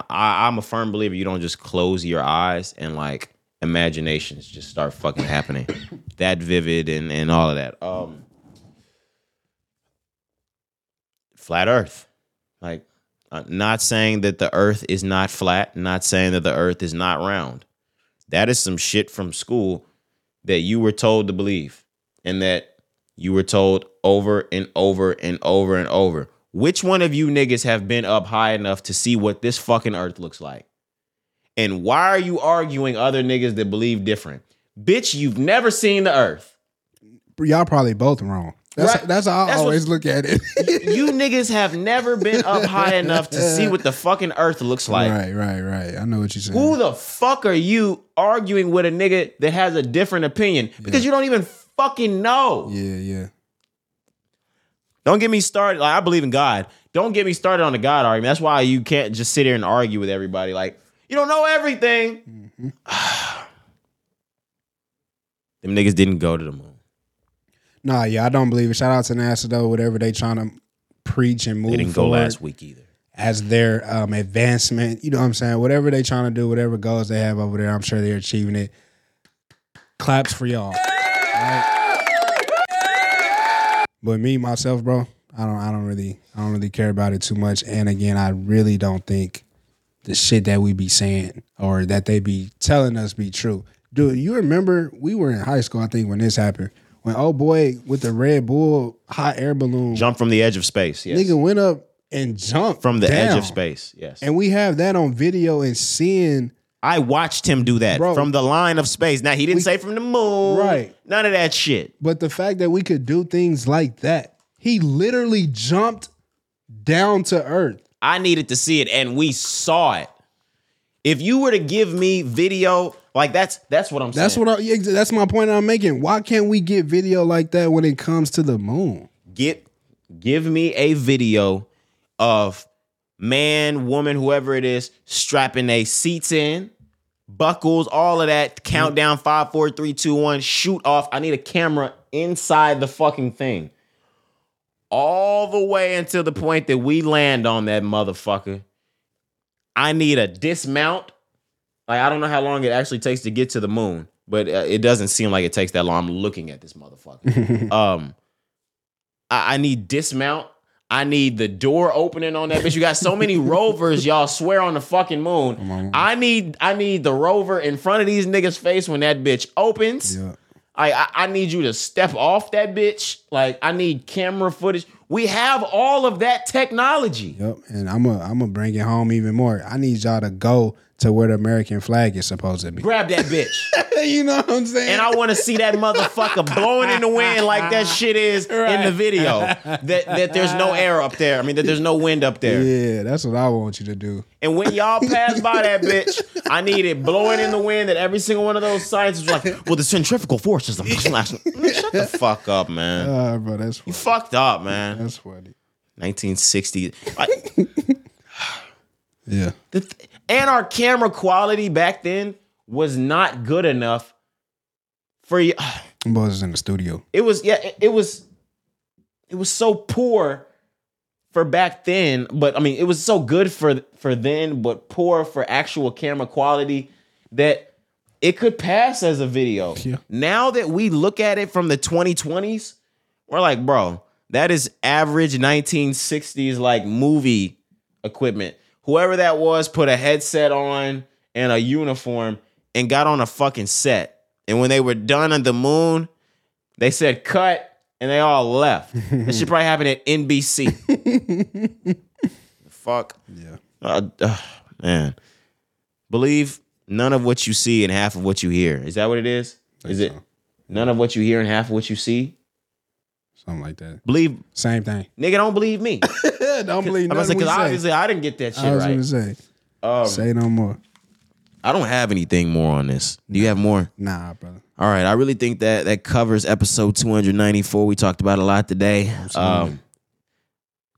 I, I'm a firm believer you don't just close your eyes and like imaginations just start fucking happening. that vivid and and all of that. Um flat earth. Like uh, not saying that the earth is not flat, not saying that the earth is not round. That is some shit from school that you were told to believe and that you were told over and over and over and over. Which one of you niggas have been up high enough to see what this fucking earth looks like? And why are you arguing other niggas that believe different? Bitch, you've never seen the earth. Y'all probably both wrong. That's Right. that's how I That's what- always look at it. You niggas have never been up high enough to see what the fucking earth looks like. right, right, right. I know what you're saying. Who the fuck are you arguing with a nigga that has a different opinion? Because you don't even fucking know. yeah, yeah. Don't get me started. Like I believe in God. Don't get me started on the God argument. That's why you can't just sit here and argue with everybody. Like you don't know everything. Them niggas didn't go to the moon. Nah, yeah, I don't believe it. Shout out to NASA though, whatever they trying to preach and move They didn't go last week either. as their um, advancement. You know what I'm saying? Whatever they trying to do, whatever goals they have over there, I'm sure they're achieving it. Claps for y'all. Right? But me myself, bro, I don't I don't really I don't really care about it too much. And again, I really don't think the shit that we be saying or that they be telling us be true. Dude, you remember we were in high school, I think, when this happened. When oh boy with the Red Bull hot air balloon, Jump from the edge of space. Yes. nigga went up and jumped from the edge of space. Yes. And we have that on video and seeing I watched him do that Bro. from the line of space. Now he didn't say from the moon. Right. None of that shit. but the fact that we could do things like that, he literally jumped down to earth. I needed to see it and we saw it. If you were to give me video, like that's that's what I'm That's saying. That's what I, that's my point I'm making. Why can't we get video like that when it comes to the moon? Get give me a video of man, woman, whoever it is, strapping their seats in, buckles, all of that. Countdown five, four, three, two, one. Shoot off. I need a camera inside the fucking thing, all the way until the point that we land on that motherfucker. I need a dismount. Like I don't know how long it actually takes to get to the moon, but uh, it doesn't seem like it takes that long. I'm looking at this motherfucker. um, I, I need dismount. I need the door opening on that bitch. You got so many rovers, y'all swear on the fucking moon. I need I need the rover in front of these niggas' face when that bitch opens. Yeah. I, I I need you to step off that bitch. Like I need camera footage. We have all of that technology. Yep. And I'm gonna I'm gonna bring it home even more. I need y'all to go to where the American flag is supposed to be. Grab that bitch. you know what I'm saying? And I want to see that motherfucker blowing in the wind like that shit is in the video. That that there's no air up there. I mean that there's no wind up there. yeah, that's what I want you to do. And when y'all pass by that bitch, I need it blowing in the wind that every single one of those signs is like, well, the centrifugal force is the Man, Shut the fuck up, man. Uh, bro, that's You fucked up, man. That's funny. 1960. I, Yeah. the th- and our camera quality back then was not good enough for you. Boys is in the studio. It was yeah, it, it was it was so poor for back then, but I mean it was so good for for then, but poor for actual camera quality that it could pass as a video. Yeah. Now that we look at it from the 2020s, we're like, bro, that is average 1960s like movie equipment. Whoever that was put a headset on and a uniform and got on a fucking set. And when they were done on the moon, they said cut and they all left. this should probably happen at NBC. Fuck. Yeah. Uh, uh, man. Believe none of what you see and half of what you hear. Is that what it is? Is it so. none of what you hear and half of what you see? Something like that. Believe Same thing. nigga don't believe me. Don't believe I'm because obviously I didn't get that shit I was right. gonna say. Um, Say no more. I don't have anything more on this. Do you have more? Nah, brother. All right, I really think that that covers episode 294. We talked about a lot today. Um,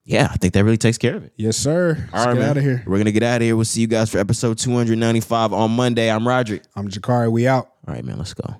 yeah, I think that really takes care of it. Yes, sir. Let's All right, get man. out of here. We're gonna get out of here. We'll see you guys for episode 295 on Monday. I'm Roderick. I'm Jakari. We out. All right, man. Let's go.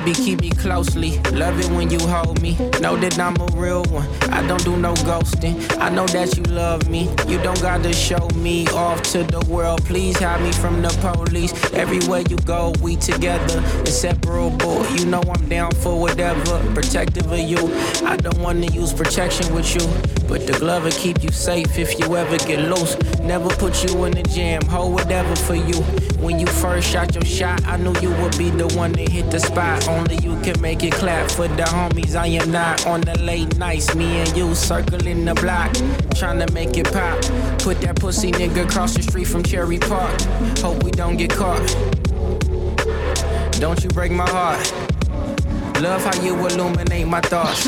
Baby, keep me closely. Love it when you hold me. Know that I'm a real one. I don't do no ghosting. I know that you love me. You don't gotta show me off to the world. Please hide me from the police. Everywhere you go, we together. Inseparable. You know I'm down for whatever. Protective of you. I don't wanna use protection with you. But the glove will keep you safe if you ever get loose. Never put you in the jam. Hold whatever for you. When you first shot your shot, I knew you would be the one to hit the spot. Only you can make it clap for the homies. I am not on the late nights. Me and you circling the block, trying to make it pop. Put that pussy nigga across the street from Cherry Park. Hope we don't get caught. Don't you break my heart. Love how you illuminate my thoughts.